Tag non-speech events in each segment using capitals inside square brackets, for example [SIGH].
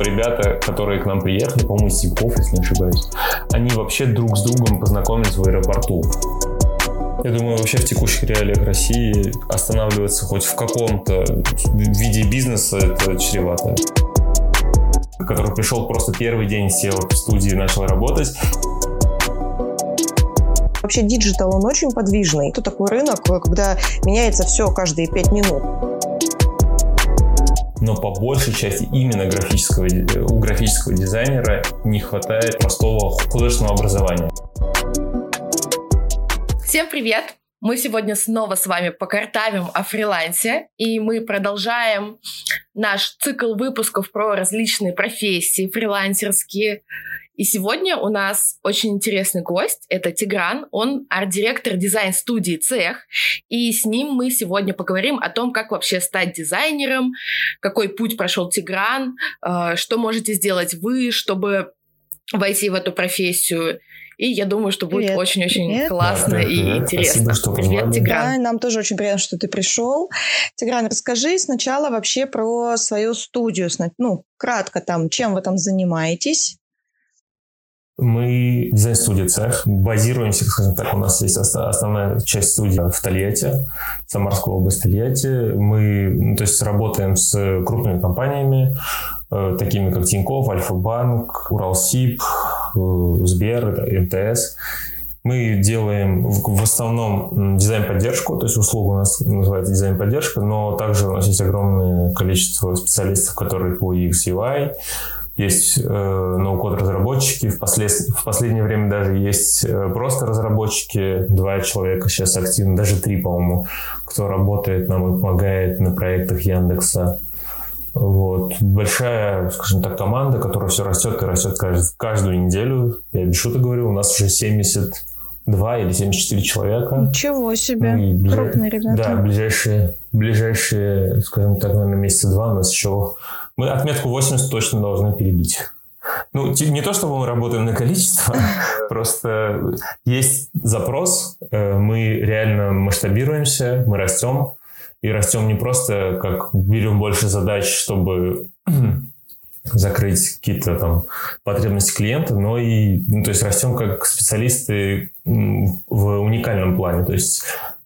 Ребята, которые к нам приехали, по-моему, из Тинькофф, если не ошибаюсь, они вообще друг с другом познакомились в аэропорту. Я думаю, вообще в текущих реалиях России останавливаться хоть в каком-то виде бизнеса это чревато. Который пришел просто первый день, сел в студии, начал работать. Вообще digital, он очень подвижный. Это такой рынок, когда меняется все каждые пять минут но по большей части именно графического, у графического дизайнера не хватает простого художественного образования. Всем привет! Мы сегодня снова с вами покартавим о фрилансе, и мы продолжаем наш цикл выпусков про различные профессии фрилансерские. И сегодня у нас очень интересный гость. Это Тигран. Он арт-директор дизайн-студии «Цех». И с ним мы сегодня поговорим о том, как вообще стать дизайнером, какой путь прошел Тигран, э, что можете сделать вы, чтобы войти в эту профессию. И я думаю, что будет очень-очень классно да, и привет. интересно. Спасибо, что привет, Тигран. Да, нам тоже очень приятно, что ты пришел. Тигран, расскажи сначала вообще про свою студию. Ну, кратко там, чем вы там занимаетесь? Мы дизайн-студия «Цех». Базируемся, скажем так, у нас есть основная часть студии в Тольятти, Самарская область Тольятти. Мы, ну, то есть, работаем с крупными компаниями, э, такими как Тинькофф, Альфа-банк, Уралсиб, э, Сбер, МТС. Мы делаем в основном дизайн-поддержку, то есть услуга у нас называется дизайн-поддержка, но также у нас есть огромное количество специалистов, которые по UX, UI, есть э, ноу-код разработчики, в, послед... в последнее время даже есть э, просто разработчики, два человека сейчас активно, даже три, по-моему, кто работает нам и помогает на проектах Яндекса. Вот. Большая, скажем так, команда, которая все растет и растет кажд... каждую неделю. Я без шуток говорю, у нас уже 72 или 74 человека. Ничего себе, ну, крупные ребята. Да, ближайшие, ближайшие, скажем так, наверное, месяца два у нас еще мы отметку 80 точно должны перебить. Ну, не то, чтобы мы работаем на количество, [LAUGHS] просто есть запрос, э, мы реально масштабируемся, мы растем, и растем не просто как берем больше задач, чтобы [CLEARS THROAT] закрыть какие-то там потребности клиента, но и, ну, то есть растем как специалисты в уникальном плане, то есть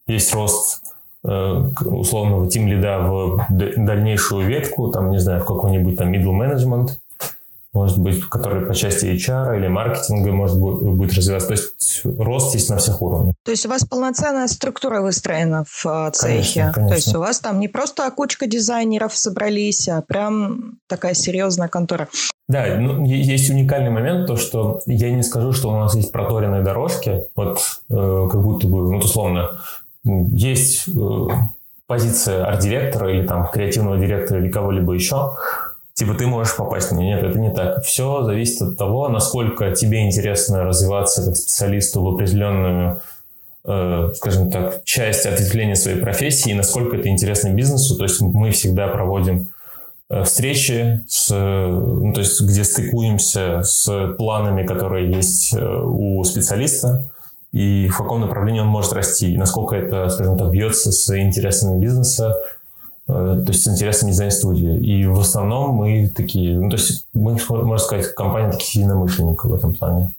есть рост условного тим лида в дальнейшую ветку, там, не знаю, в какой-нибудь там middle management, может быть, который по части HR или маркетинга может будет развиваться. То есть рост есть на всех уровнях. То есть у вас полноценная структура выстроена в э, цехе? Конечно, конечно. То есть у вас там не просто кучка дизайнеров собрались, а прям такая серьезная контора. Да, ну, есть уникальный момент, то, что я не скажу, что у нас есть проторенные дорожки, вот э, как будто бы, ну, условно, есть э, позиция арт-директора или там креативного директора или кого-либо еще, типа ты можешь попасть на нее. Нет, это не так. Все зависит от того, насколько тебе интересно развиваться как специалисту в определенную, э, скажем так, часть ответвления своей профессии и насколько это интересно бизнесу. То есть мы всегда проводим э, встречи, с, ну, то есть где стыкуемся с планами, которые есть у специалиста, и в каком направлении он может расти, и насколько это, скажем так, бьется с интересами бизнеса, э, то есть с интересами дизайн-студии. И в основном мы такие, ну, то есть мы, можно сказать, компания таких единомышленников в этом плане.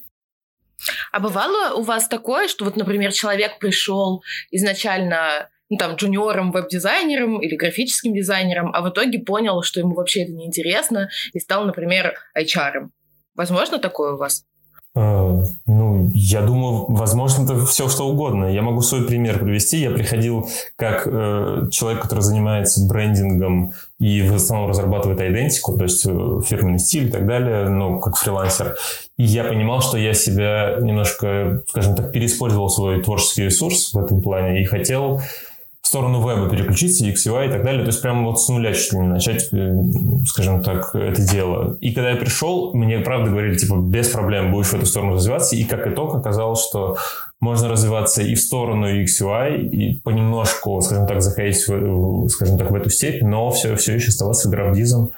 А бывало у вас такое, что вот, например, человек пришел изначально ну, там, джуниором, веб-дизайнером или графическим дизайнером, а в итоге понял, что ему вообще это неинтересно, и стал, например, HR. Возможно такое у вас? Э, ну, я думаю, возможно, это все что угодно. Я могу свой пример привести. Я приходил как э, человек, который занимается брендингом и в основном разрабатывает идентику, то есть э, фирменный стиль и так далее, ну, как фрилансер. И я понимал, что я себя немножко, скажем так, переиспользовал свой творческий ресурс в этом плане и хотел в сторону веба переключиться, UX, и так далее. То есть прямо вот с нуля чуть ли не начать, э, скажем так, это дело. И когда я пришел, мне правда говорили, типа, без проблем будешь в эту сторону развиваться. И как итог оказалось, что можно развиваться и в сторону UX, и понемножку, скажем так, заходить, в, скажем так, в эту степь, но все, все еще оставаться графдизом.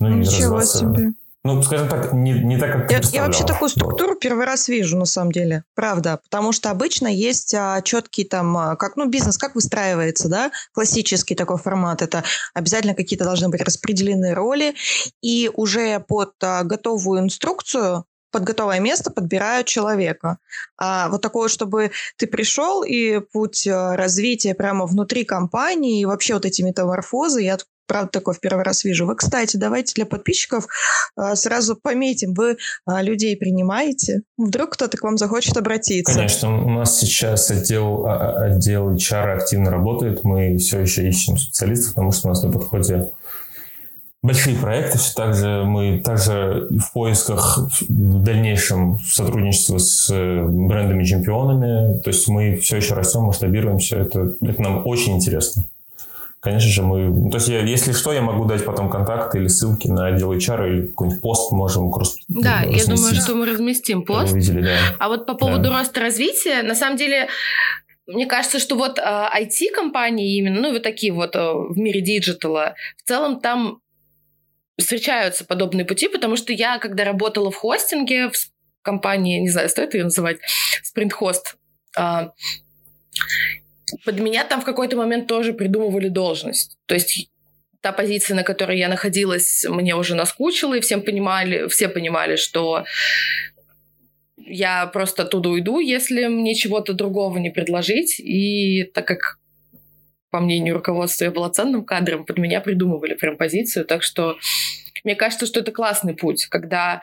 Ну, Ничего себе. Ну, скажем так, не, не так, как я, я вообще такую структуру вот. первый раз вижу, на самом деле. Правда. Потому что обычно есть а, четкий там, а, как, ну, бизнес как выстраивается, да, классический такой формат. Это обязательно какие-то должны быть распределены роли. И уже под а, готовую инструкцию под готовое место подбирают человека. А вот такое, чтобы ты пришел и путь а, развития прямо внутри компании и вообще вот эти метаморфозы, я правда, такое в первый раз вижу. Вы, кстати, давайте для подписчиков э, сразу пометим. Вы э, людей принимаете? Вдруг кто-то к вам захочет обратиться? Конечно. У нас сейчас отдел, а, а, отдел HR активно работает. Мы все еще ищем специалистов, потому что у нас на подходе большие проекты. Все так же мы также в поисках в дальнейшем сотрудничества с э, брендами-чемпионами. То есть мы все еще растем, масштабируемся. Это, это нам очень интересно. Конечно же, мы... То есть, я, если что, я могу дать потом контакты или ссылки на отдел HR или какой-нибудь пост можем просто Да, я думаю, что мы разместим пост. Увидели, да. А вот по поводу да. роста развития, на самом деле, мне кажется, что вот IT-компании а, именно, ну, вот такие вот а, в мире digital а, в целом там встречаются подобные пути, потому что я, когда работала в хостинге, в компании, не знаю, стоит ее называть, Sprint Host, а, под меня там в какой-то момент тоже придумывали должность. То есть та позиция, на которой я находилась, мне уже наскучила, и всем понимали, все понимали, что я просто оттуда уйду, если мне чего-то другого не предложить. И так как, по мнению руководства, я была ценным кадром, под меня придумывали прям позицию. Так что мне кажется, что это классный путь, когда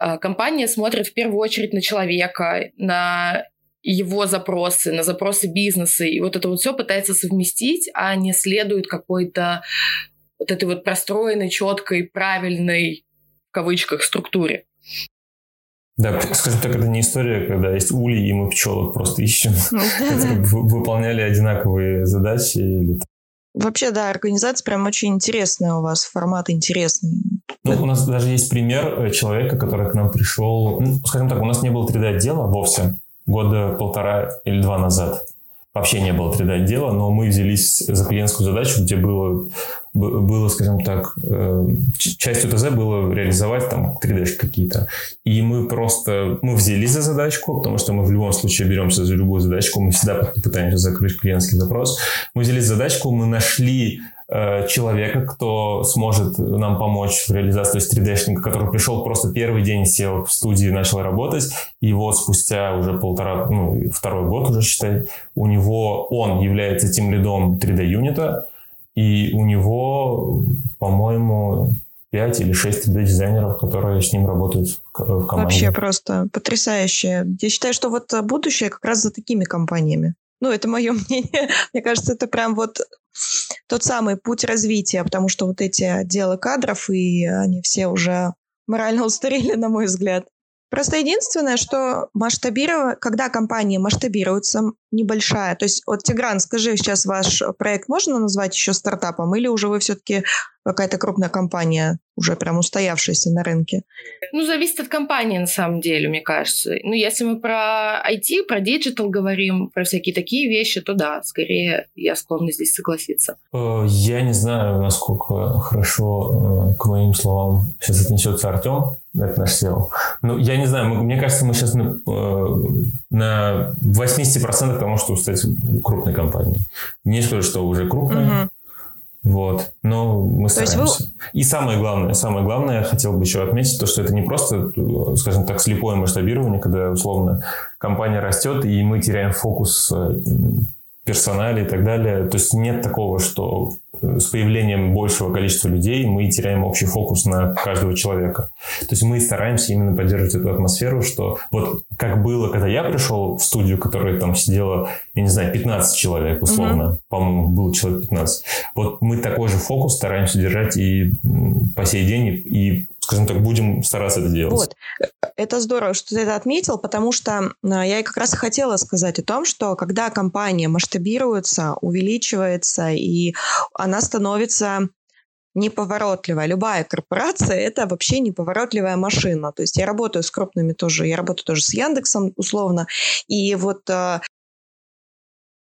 э, компания смотрит в первую очередь на человека, на его запросы, на запросы бизнеса, и вот это вот все пытается совместить, а не следует какой-то вот этой вот простроенной, четкой, правильной, в кавычках, структуре. Да, скажем так, это не история, когда есть ули, и мы пчелок просто ищем, ну которые выполняли одинаковые задачи. Вообще, да, организация прям очень интересная у вас, формат интересный. Ну, у нас даже есть пример э, человека, который к нам пришел, ну, скажем так, у нас не было 3D-отдела вовсе, года полтора или два назад. Вообще не было 3D-отдела, но мы взялись за клиентскую задачу, где было, было скажем так, э, частью ТЗ было реализовать там 3D какие-то. И мы просто, мы взялись за задачку, потому что мы в любом случае беремся за любую задачку, мы всегда пытаемся закрыть клиентский запрос. Мы взялись за задачку, мы нашли человека, кто сможет нам помочь в реализации, то есть 3D-шника, который пришел просто первый день, сел в студии, начал работать, и вот спустя уже полтора, ну, второй год уже, считай, у него, он является тем лидом 3D-юнита, и у него, по-моему, 5 или 6 3D-дизайнеров, которые с ним работают в команде. Вообще просто потрясающе. Я считаю, что вот будущее как раз за такими компаниями. Ну, это мое [LAUGHS] мнение. Мне кажется, это прям вот тот самый путь развития, потому что вот эти отделы кадров, и они все уже морально [LAUGHS] устарели, на мой взгляд. Просто единственное, что масштабировать, когда компания масштабируется небольшая, то есть вот Тигран, скажи, сейчас ваш проект можно назвать еще стартапом, или уже вы все-таки какая-то крупная компания, уже прям устоявшаяся на рынке? Ну, зависит от компании, на самом деле, мне кажется. Ну, если мы про IT, про digital говорим, про всякие такие вещи, то да, скорее я склонна здесь согласиться. Э, я не знаю, насколько хорошо э, к моим словам сейчас отнесется Артем, это наш SEO. Ну, я не знаю, мне кажется, мы сейчас на, э, на 80% того, что стать крупной компанией. Не скажу, что уже крупной, угу. Вот. Но мы то стараемся. Вы... И самое главное, самое главное, я хотел бы еще отметить, то, что это не просто, скажем так, слепое масштабирование, когда условно компания растет, и мы теряем фокус э, персонале и так далее. То есть нет такого, что с появлением большего количества людей мы теряем общий фокус на каждого человека. То есть мы стараемся именно поддерживать эту атмосферу, что вот как было, когда я пришел в студию, которая там сидела, я не знаю, 15 человек условно, mm-hmm. по-моему, было человек 15. Вот мы такой же фокус стараемся держать и по сей день, и скажем так, будем стараться это делать. Вот. Это здорово, что ты это отметил, потому что а, я как раз хотела сказать о том, что когда компания масштабируется, увеличивается, и она становится неповоротливая. Любая корпорация – это вообще неповоротливая машина. То есть я работаю с крупными тоже, я работаю тоже с Яндексом условно, и вот а,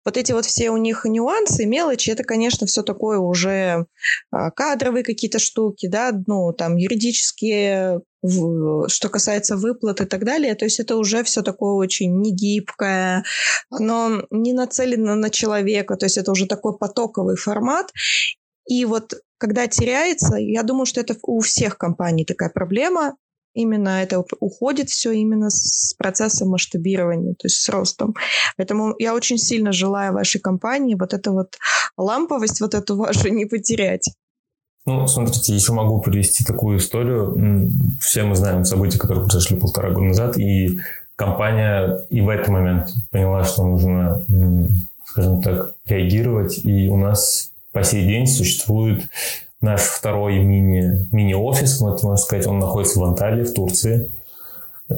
вот эти вот все у них нюансы, мелочи, это, конечно, все такое уже а, кадровые какие-то штуки, да, ну, там, юридические, что касается выплат и так далее, то есть это уже все такое очень негибкое, оно не нацелено на человека, то есть это уже такой потоковый формат, и вот когда теряется, я думаю, что это у всех компаний такая проблема, именно это уходит все именно с процесса масштабирования, то есть с ростом. Поэтому я очень сильно желаю вашей компании вот эту вот ламповость, вот эту вашу не потерять. Ну, смотрите, еще могу привести такую историю. Все мы знаем события, которые произошли полтора года назад, и компания и в этот момент поняла, что нужно, скажем так, реагировать, и у нас по сей день существует наш второй мини, мини-офис, можно сказать, он находится в Анталии, в Турции.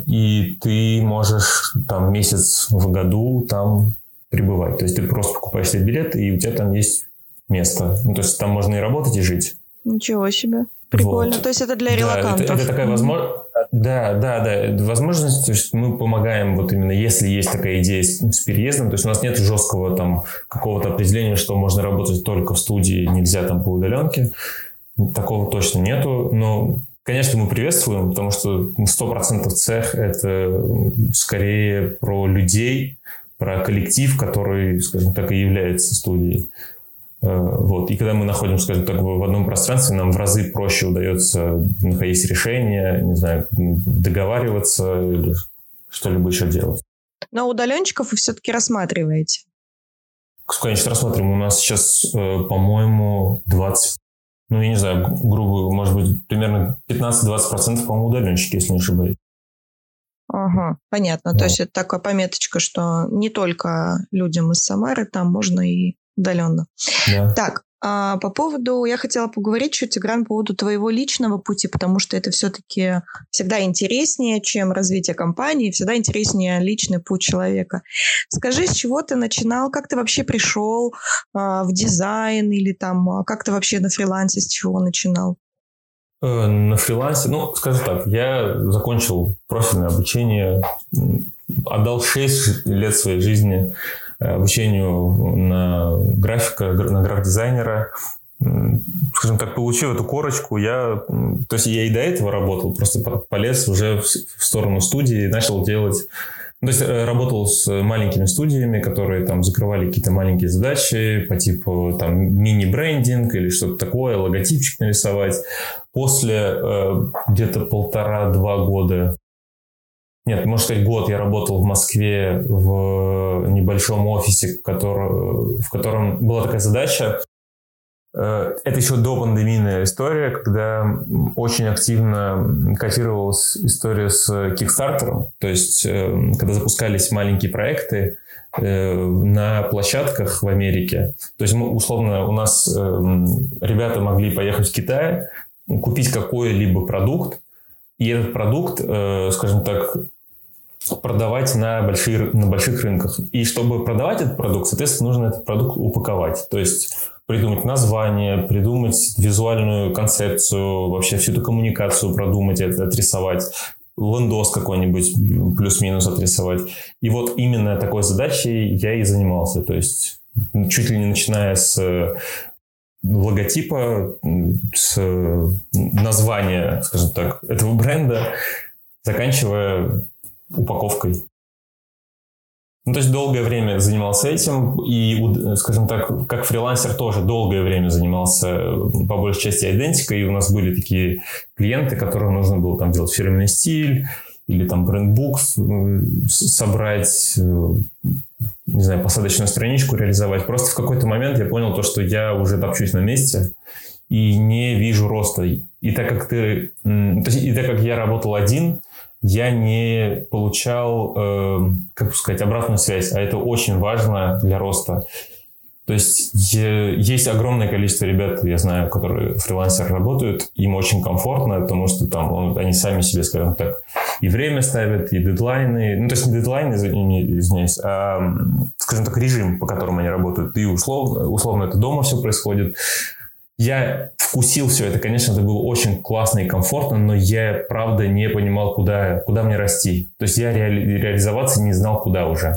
И ты можешь там месяц в году там пребывать. То есть ты просто покупаешь себе билет, и у тебя там есть место. Ну, то есть там можно и работать, и жить. Ничего себе. Прикольно. Вот. То есть это для релакантов. Да, это, это такая возможность. Да, да, да. Возможность, то есть мы помогаем вот именно, если есть такая идея с, с переездом, то есть у нас нет жесткого там какого-то определения, что можно работать только в студии, нельзя там по удаленке. Такого точно нету, но Конечно, мы приветствуем, потому что 100% цех – это скорее про людей, про коллектив, который, скажем так, и является студией. Э, вот. И когда мы находимся, скажем так, в одном пространстве, нам в разы проще удается находить решение, не знаю, договариваться или что-либо еще делать. Но удаленщиков вы все-таки рассматриваете? Конечно, рассматриваем. У нас сейчас, э, по-моему, 20, ну, я не знаю, грубо, может быть, примерно 15-20%, по-моему, удаленщики, если не ошибаюсь. Ага, понятно. Да. То есть это такая пометочка, что не только людям из Самары, там можно и удаленно. Да. Так, а по поводу, я хотела поговорить чуть, Игран, по поводу твоего личного пути, потому что это все-таки всегда интереснее, чем развитие компании, всегда интереснее личный путь человека. Скажи, с чего ты начинал, как ты вообще пришел а, в дизайн или там, а, как ты вообще на фрилансе, с чего начинал? Э, на фрилансе, ну, скажем так, я закончил профильное обучение, отдал 6 лет своей жизни обучению на графика, на граф-дизайнера. Скажем так, получив эту корочку, я, то есть я и до этого работал, просто полез уже в сторону студии, начал делать то есть э, работал с маленькими студиями, которые там закрывали какие-то маленькие задачи по типу там мини-брендинг или что-то такое, логотипчик нарисовать. После э, где-то полтора-два года нет, можно сказать, год я работал в Москве в небольшом офисе, который, в котором была такая задача. Э, это еще до пандемийная история, когда очень активно котировалась история с Kickstarter. То есть, э, когда запускались маленькие проекты э, на площадках в Америке. То есть, мы, условно, у нас ребята могли поехать в Китай, купить какой-либо продукт, и этот продукт, скажем так, продавать на, большие, на больших рынках. И чтобы продавать этот продукт, соответственно, нужно этот продукт упаковать. То есть придумать название, придумать визуальную концепцию, вообще всю эту коммуникацию продумать, отрисовать, лендос какой-нибудь плюс-минус отрисовать. И вот именно такой задачей я и занимался. То есть чуть ли не начиная с логотипа, с названия, скажем так, этого бренда, заканчивая упаковкой. Ну, то есть долгое время занимался этим, и, скажем так, как фрилансер тоже долгое время занимался по большей части идентикой, и у нас были такие клиенты, которым нужно было там делать фирменный стиль, или там брендбук собрать, не знаю, посадочную страничку реализовать. Просто в какой-то момент я понял то, что я уже топчусь на месте и не вижу роста. И так как ты, то есть, и так как я работал один, я не получал, э, как сказать, обратную связь, а это очень важно для роста. То есть есть огромное количество ребят, я знаю, которые фрилансеры работают, им очень комфортно, потому что там он, они сами себе, скажем так, и время ставят, и дедлайны, ну то есть не дедлайны, извиняюсь, а, скажем так, режим, по которому они работают, и условно, условно это дома все происходит. Я вкусил все это. Конечно, это было очень классно и комфортно, но я, правда, не понимал, куда, куда мне расти. То есть я реали, реализоваться не знал, куда уже.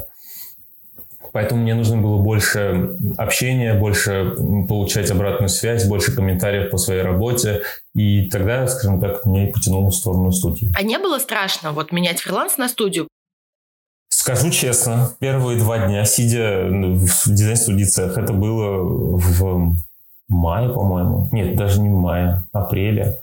Поэтому мне нужно было больше общения, больше получать обратную связь, больше комментариев по своей работе. И тогда, скажем так, меня и потянуло в сторону студии. А не было страшно вот менять фриланс на студию? Скажу честно, первые два дня, сидя в дизайн-студии цех, это было в мае, по-моему. Нет, даже не в мае, апреле.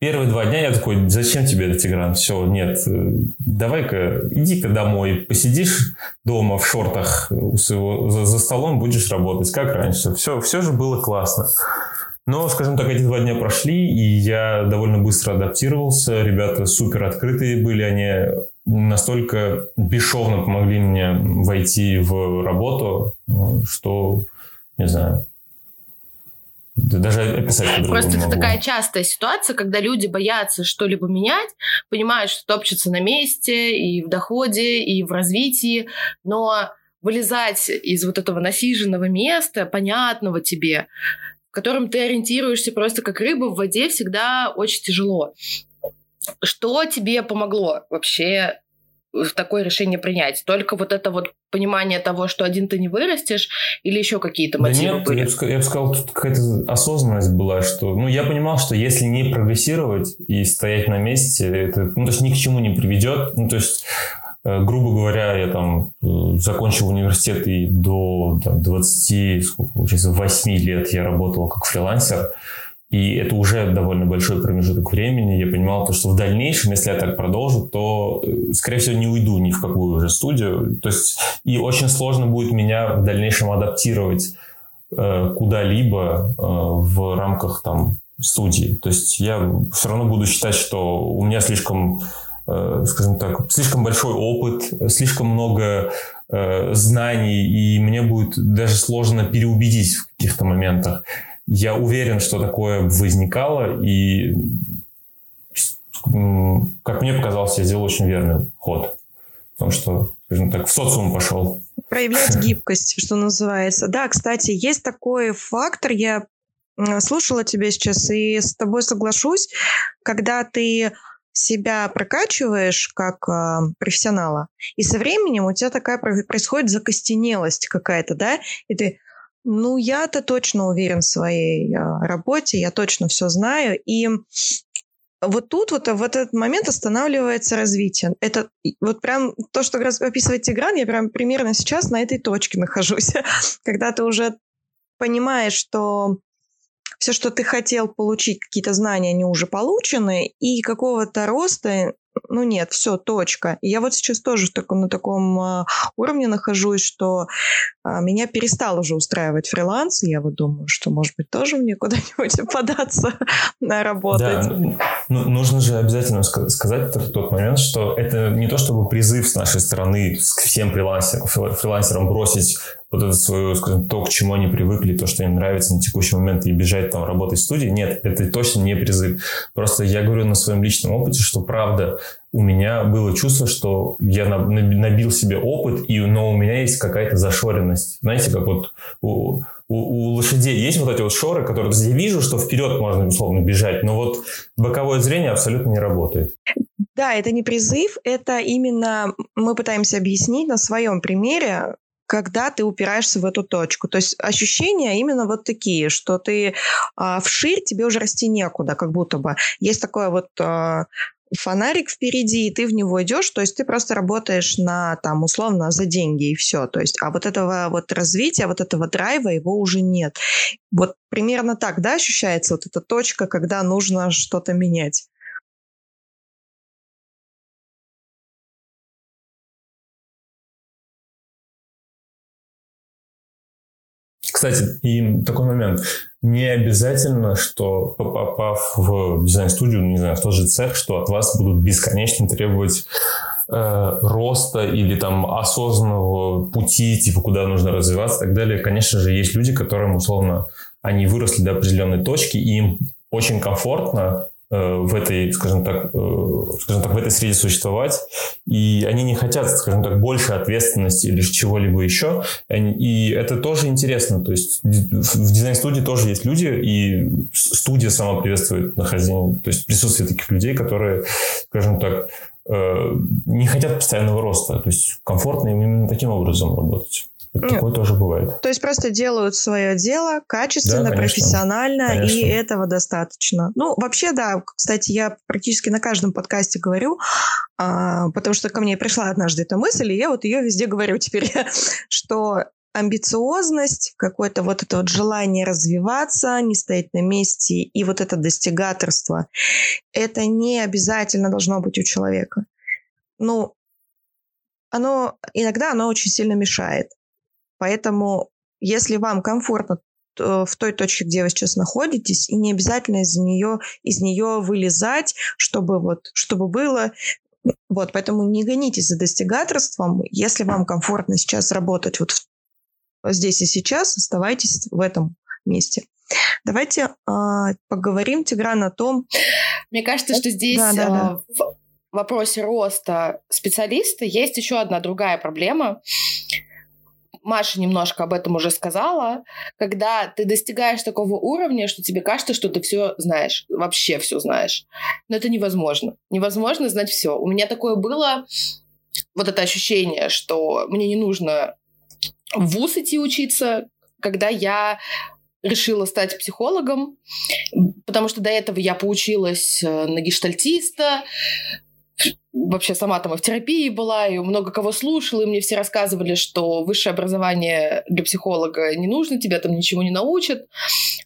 Первые два дня я такой, зачем тебе этот Тигран? Все, нет, э, давай-ка, иди-ка домой, посидишь дома в шортах у своего, за, за столом, будешь работать, как раньше. Все, все же было классно. Но, скажем так, эти два дня прошли, и я довольно быстро адаптировался. Ребята супер открытые были, они настолько бесшовно помогли мне войти в работу, что, не знаю, даже описать Просто это такая частая ситуация, когда люди боятся что-либо менять, понимают, что топчутся на месте и в доходе, и в развитии, но вылезать из вот этого насиженного места, понятного тебе, в котором ты ориентируешься просто как рыба в воде, всегда очень тяжело. Что тебе помогло вообще такое решение принять? Только вот это вот понимание того, что один ты не вырастешь, или еще какие-то мотивы да нет, были? Я бы, я бы сказал, тут какая-то осознанность была, что, ну, я понимал, что если не прогрессировать и стоять на месте, это, ну, то есть ни к чему не приведет, ну, то есть э, грубо говоря, я там э, закончил университет и до там, 20, сколько получается, 8 лет я работал как фрилансер. И это уже довольно большой промежуток времени. Я понимал, то, что в дальнейшем, если я так продолжу, то, э, скорее всего, не уйду ни в какую уже студию. То есть, и очень сложно будет меня в дальнейшем адаптировать э, куда-либо э, в рамках там студии. То есть я все равно буду считать, что у меня слишком, э, скажем так, слишком большой опыт, слишком много э, знаний, и мне будет даже сложно переубедить в каких-то моментах. Я уверен, что такое возникало, и, как мне показалось, я сделал очень верный ход. Потому что, скажем так, в социум пошел. Проявлять [LAUGHS] гибкость, что называется. Да, кстати, есть такой фактор, я слушала тебя сейчас и с тобой соглашусь, когда ты себя прокачиваешь как э, профессионала, и со временем у тебя такая происходит закостенелость какая-то, да, и ты, ну, я-то точно уверен в своей а, работе, я точно все знаю. И вот тут вот в этот момент останавливается развитие. Это вот прям то, что описывает Тигран, я прям примерно сейчас на этой точке нахожусь. [LAUGHS] Когда ты уже понимаешь, что все, что ты хотел получить, какие-то знания, они уже получены, и какого-то роста ну нет, все, точка. Я вот сейчас тоже так, на таком а, уровне нахожусь, что а, меня перестал уже устраивать фриланс, я вот думаю, что, может быть, тоже мне куда-нибудь [LAUGHS] податься на работать. Да, ну, нужно же обязательно сказать в тот момент, что это не то чтобы призыв с нашей стороны к всем фрилансерам, фрилансерам бросить вот это свое, скажем, то, к чему они привыкли, то, что им нравится на текущий момент, и бежать там работать в студии. Нет, это точно не призыв. Просто я говорю на своем личном опыте, что правда у меня было чувство, что я набил себе опыт, и, но у меня есть какая-то зашоренность. Знаете, как вот у, у, у лошадей есть вот эти вот шоры, которые я вижу, что вперед можно, условно, бежать, но вот боковое зрение абсолютно не работает. Да, это не призыв, это именно мы пытаемся объяснить на своем примере, когда ты упираешься в эту точку. То есть ощущения именно вот такие, что ты а, вширь, тебе уже расти некуда, как будто бы. Есть такое вот а, фонарик впереди, и ты в него идешь, то есть ты просто работаешь на, там, условно, за деньги и все. То есть, а вот этого вот развития, вот этого драйва, его уже нет. Вот примерно так, да, ощущается вот эта точка, когда нужно что-то менять? Кстати, и такой момент. Не обязательно, что попав в дизайн-студию, не знаю, в тот же цех, что от вас будут бесконечно требовать э, роста или там осознанного пути, типа куда нужно развиваться и так далее. Конечно же, есть люди, которым условно они выросли до определенной точки, и им очень комфортно в этой, скажем так, э, скажем так, в этой среде существовать, и они не хотят, скажем так, больше ответственности или чего-либо еще, и это тоже интересно, то есть в дизайн-студии тоже есть люди, и студия сама приветствует нахождение, то есть присутствие таких людей, которые, скажем так, э, не хотят постоянного роста, то есть комфортно им именно таким образом работать. Такое тоже бывает. То есть просто делают свое дело качественно, да, профессионально, конечно. и этого достаточно. Ну, вообще, да, кстати, я практически на каждом подкасте говорю, а, потому что ко мне пришла однажды эта мысль, и я вот ее везде говорю теперь, [LAUGHS] что амбициозность, какое-то вот это вот желание развиваться, не стоять на месте, и вот это достигаторство, это не обязательно должно быть у человека. Ну, оно иногда оно очень сильно мешает. Поэтому, если вам комфортно в той точке, где вы сейчас находитесь, и не обязательно из нее, из нее вылезать, чтобы вот, чтобы было вот, поэтому не гонитесь за достигаторством. Если вам комфортно сейчас работать вот здесь и сейчас, оставайтесь в этом месте. Давайте э, поговорим, Тигран, о том... Мне кажется, что здесь да, да, да. в вопросе роста специалиста есть еще одна другая проблема. Маша немножко об этом уже сказала, когда ты достигаешь такого уровня, что тебе кажется, что ты все знаешь, вообще все знаешь. Но это невозможно. Невозможно знать все. У меня такое было, вот это ощущение, что мне не нужно в ВУЗ идти учиться, когда я решила стать психологом, потому что до этого я поучилась э, на гештальтиста, вообще сама там и в терапии была, и много кого слушала, и мне все рассказывали, что высшее образование для психолога не нужно, тебя там ничего не научат.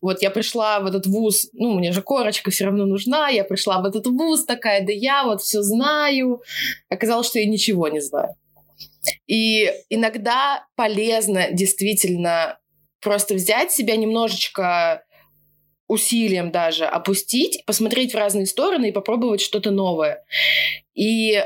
Вот я пришла в этот вуз, ну, мне же корочка все равно нужна, я пришла в этот вуз такая, да я вот все знаю. Оказалось, что я ничего не знаю. И иногда полезно действительно просто взять себя немножечко усилием даже опустить, посмотреть в разные стороны и попробовать что-то новое. И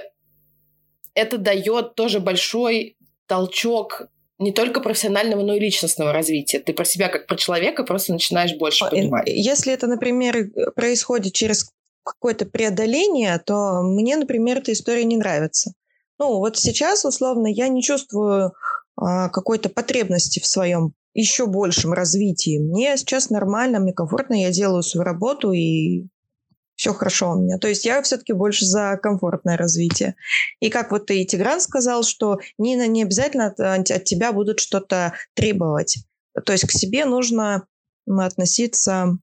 это дает тоже большой толчок не только профессионального, но и личностного развития. Ты про себя как про человека просто начинаешь больше а, понимать. Если это, например, происходит через какое-то преодоление, то мне, например, эта история не нравится. Ну, вот сейчас, условно, я не чувствую какой-то потребности в своем еще большем развитии. Мне сейчас нормально, мне комфортно, я делаю свою работу и все хорошо у меня. То есть я все-таки больше за комфортное развитие. И как вот ты, Тигран, сказал, что не, не обязательно от, от тебя будут что-то требовать. То есть к себе нужно относиться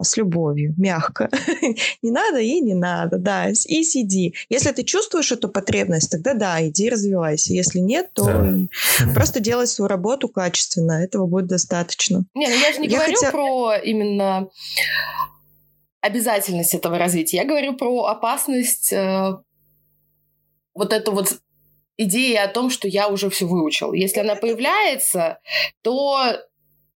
с любовью, мягко. [LAUGHS] не надо и не надо, да, и сиди. Если ты чувствуешь эту потребность, тогда да, иди развивайся. Если нет, то да. просто делай свою работу качественно, этого будет достаточно. Не, ну я же не я говорю хотя... про именно обязательность этого развития. Я говорю про опасность э, вот эту вот идеи о том, что я уже все выучил. Если она появляется, то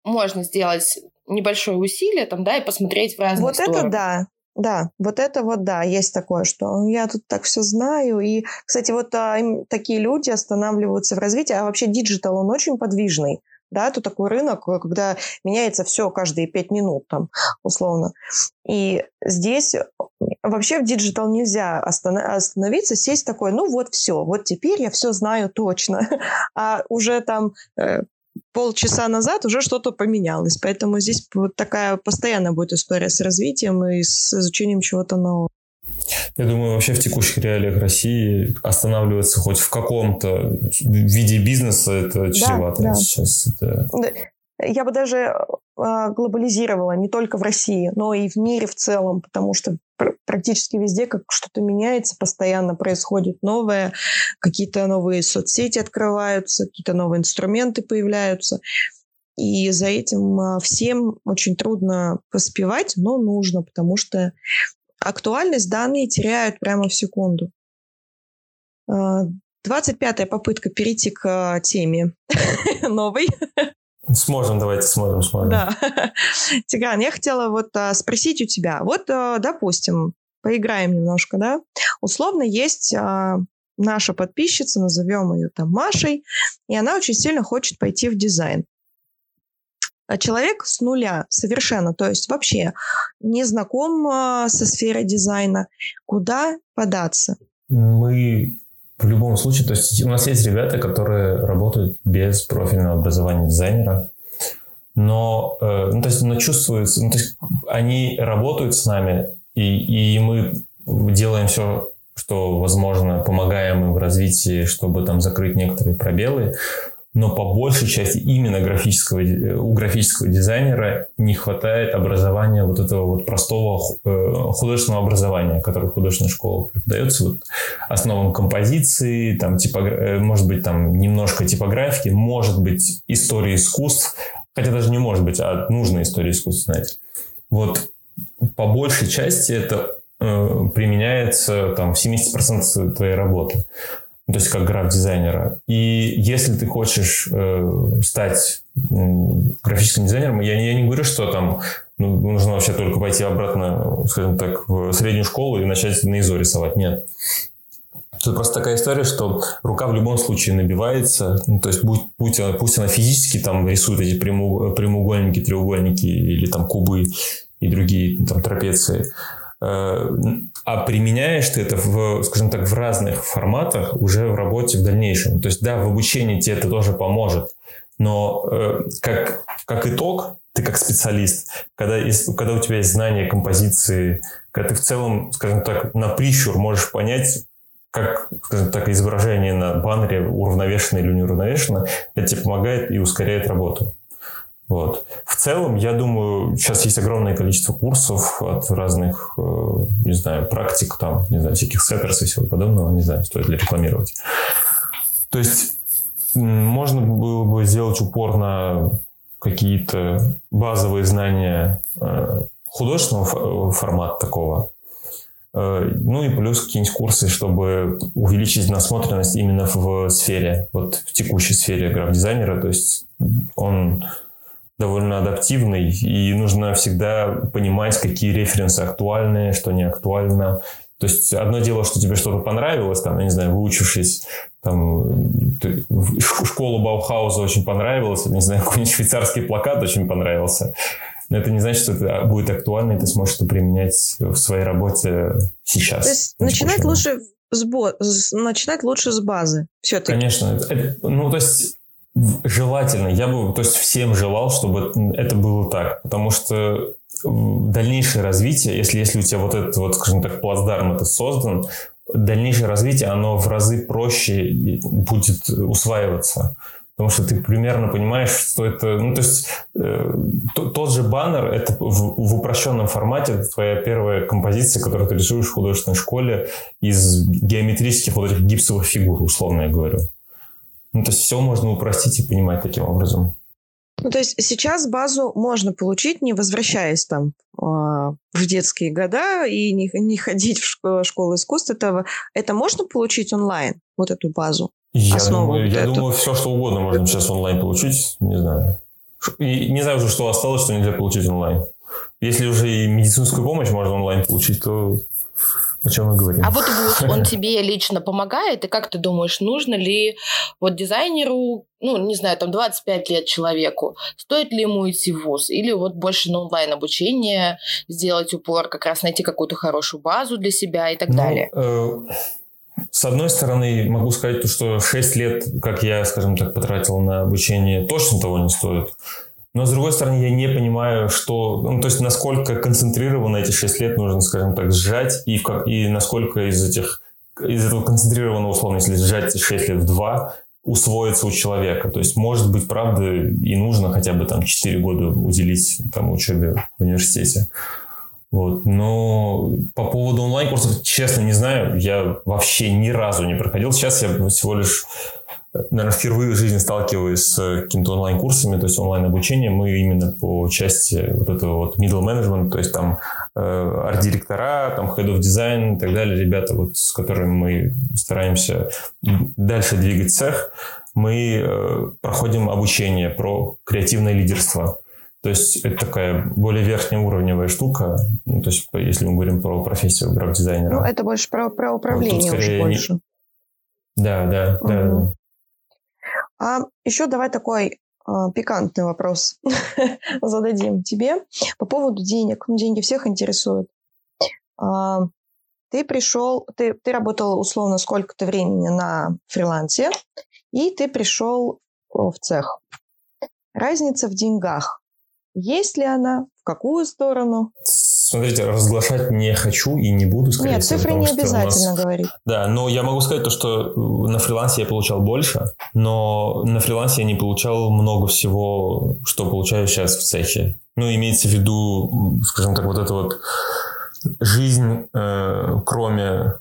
можно сделать небольшое усилие там, да, и посмотреть в разные вот стороны. Вот это да. Да, вот это вот, да, есть такое, что я тут так все знаю. И, кстати, вот а, такие люди останавливаются в развитии. А вообще digital, он очень подвижный. Да, это такой рынок, когда меняется все каждые пять минут, там, условно. И здесь вообще в digital нельзя остановиться, сесть такой, ну вот все, вот теперь я все знаю точно. [LAUGHS] А уже там э, полчаса назад уже что-то поменялось. Поэтому здесь вот такая постоянная будет история с развитием и с изучением чего-то нового. Я думаю, вообще в текущих реалиях России останавливаться хоть в каком-то виде бизнеса это чревато да, да. сейчас. Это... Я бы даже а, глобализировала не только в России, но и в мире в целом, потому что практически везде как что-то меняется, постоянно происходит новое, какие-то новые соцсети открываются, какие-то новые инструменты появляются. И за этим а, всем очень трудно поспевать, но нужно, потому что актуальность данные теряют прямо в секунду. 25-я а, попытка перейти к теме [LAUGHS] новой. Сможем, давайте сможем, сможем. Да. [LAUGHS] Тигран, я хотела вот а, спросить у тебя. Вот, а, допустим, поиграем немножко, да? Условно есть а, наша подписчица, назовем ее там Машей, и она очень сильно хочет пойти в дизайн. А человек с нуля совершенно, то есть вообще не знаком а, со сферой дизайна. Куда податься? Мы в любом случае, то есть у нас есть ребята, которые работают без профильного образования дизайнера, но, э, ну, то есть, но чувствуется, ну, то есть они работают с нами, и, и мы делаем все, что возможно, помогаем им в развитии, чтобы там закрыть некоторые пробелы, но по большей части именно графического, э, у графического дизайнера не хватает образования вот этого вот простого э, художественного образования, которое в художественной школе преподается, вот основам композиции, там, типогра... Э, может быть, там немножко типографики, может быть, истории искусств, хотя даже не может быть, а нужно историю искусств знать. Вот по большей части это применяется там, в 70% твоей работы то есть как граф-дизайнера. И если ты хочешь э, стать э, графическим дизайнером, я, я не говорю, что там ну, нужно вообще только пойти обратно, скажем так, в среднюю школу и начать на ИЗО рисовать. Нет. Тут просто такая история, что рука в любом случае набивается. Ну, то есть будь, будь, пусть она физически там рисует эти прямоугольники, треугольники или там кубы и другие там трапеции. А применяешь ты это, в, скажем так, в разных форматах уже в работе в дальнейшем. То есть, да, в обучении тебе это тоже поможет, но э, как, как итог, ты как специалист, когда, когда у тебя есть знание композиции, когда ты в целом, скажем так, на прищур можешь понять, как, скажем так, изображение на баннере уравновешено или неуравновешено, это тебе помогает и ускоряет работу. Вот. В целом, я думаю, сейчас есть огромное количество курсов от разных, э, не знаю, практик, там, не знаю, всяких сеттерс и всего подобного, не знаю, стоит ли рекламировать. То есть можно было бы сделать упор на какие-то базовые знания э, художественного формата такого, э, ну и плюс какие-нибудь курсы, чтобы увеличить насмотренность именно в сфере, вот в текущей сфере граф-дизайнера. То есть он довольно адаптивный, и нужно всегда понимать, какие референсы актуальны, что не актуально. То есть одно дело, что тебе что-то понравилось, там, я не знаю, выучившись, там, школу Баухауза очень понравилось, не знаю, какой-нибудь швейцарский плакат очень понравился. Но это не значит, что это будет актуально, и ты сможешь это применять в своей работе сейчас. То есть начинать лучше с, бо... начинать лучше с базы все-таки. Конечно. Ну, то есть Желательно. Я бы, то есть всем желал, чтобы это было так. Потому что дальнейшее развитие, если, если у тебя вот этот, вот, скажем так, плацдарм это создан, дальнейшее развитие, оно в разы проще будет усваиваться. Потому что ты примерно понимаешь, что это... Ну, то есть э, тот же баннер, это в, в упрощенном формате это твоя первая композиция, которую ты рисуешь в художественной школе из геометрических вот этих гипсовых фигур, условно я говорю. Ну, то есть все можно упростить и понимать таким образом. Ну, то есть сейчас базу можно получить, не возвращаясь там э, в детские года и не, не ходить в школу, школу искусств. Это, это можно получить онлайн, вот эту базу? Я, думаю, вот я эту. думаю, все, что угодно можно сейчас онлайн получить. Не знаю. И не знаю уже, что осталось, что нельзя получить онлайн. Если уже и медицинскую помощь можно онлайн получить, то о чем мы говорим. А вот вуз, он тебе лично помогает? И как ты думаешь, нужно ли вот дизайнеру, ну, не знаю, там 25 лет человеку, стоит ли ему идти в вуз? Или вот больше на онлайн-обучение сделать упор, как раз найти какую-то хорошую базу для себя и так ну, далее? Э, с одной стороны, могу сказать, что 6 лет, как я, скажем так, потратил на обучение, точно того не стоит. Но, с другой стороны, я не понимаю, что... Ну, то есть, насколько концентрированно эти 6 лет нужно, скажем так, сжать, и, в как, и насколько из этих... Из этого концентрированного, условно, если сжать 6 лет в 2, усвоится у человека. То есть, может быть, правда, и нужно хотя бы там 4 года уделить там учебе в университете. Вот. Но по поводу онлайн-курсов, честно, не знаю. Я вообще ни разу не проходил. Сейчас я всего лишь наверное, впервые в жизни сталкиваюсь с какими-то онлайн-курсами, то есть онлайн-обучением. Мы именно по части вот этого вот middle management, то есть там э, арт-директора, там head of design и так далее, ребята, вот с которыми мы стараемся дальше двигать цех, мы э, проходим обучение про креативное лидерство. То есть это такая более верхнеуровневая штука, ну, то есть если мы говорим про профессию граф-дизайнера. Ну, это больше про, про управление вот уже больше. Да, да, угу. да. А еще давай такой э, пикантный вопрос [LAUGHS] зададим тебе по поводу денег. Ну, деньги всех интересуют. Э, ты пришел, ты, ты работал условно сколько-то времени на фрилансе, и ты пришел в цех. Разница в деньгах. Есть ли она В какую сторону? Смотрите, разглашать не хочу и не буду, скорее Нет, всего. цифры не обязательно нас- говорить. Да, но я могу сказать то, что на фрилансе я получал больше, но на фрилансе я не получал много всего, что получаю сейчас в цехе. Ну, имеется в виду, скажем так, вот эта вот жизнь, э, кроме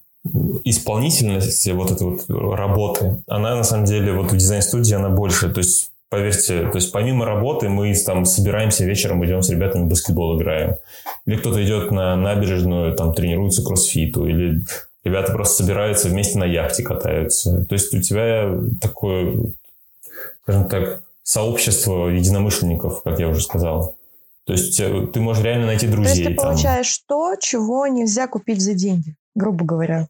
исполнительности вот этой вот работы, она на самом деле вот в дизайн-студии она больше, то есть Поверьте, то есть помимо работы мы там собираемся вечером, идем с ребятами в баскетбол играем. Или кто-то идет на набережную, там тренируется кроссфиту. Или ребята просто собираются вместе на яхте катаются. То есть у тебя такое, скажем так, сообщество единомышленников, как я уже сказал. То есть э, ты можешь реально найти То есть друзей ты там. получаешь то, чего нельзя купить за деньги, грубо говоря.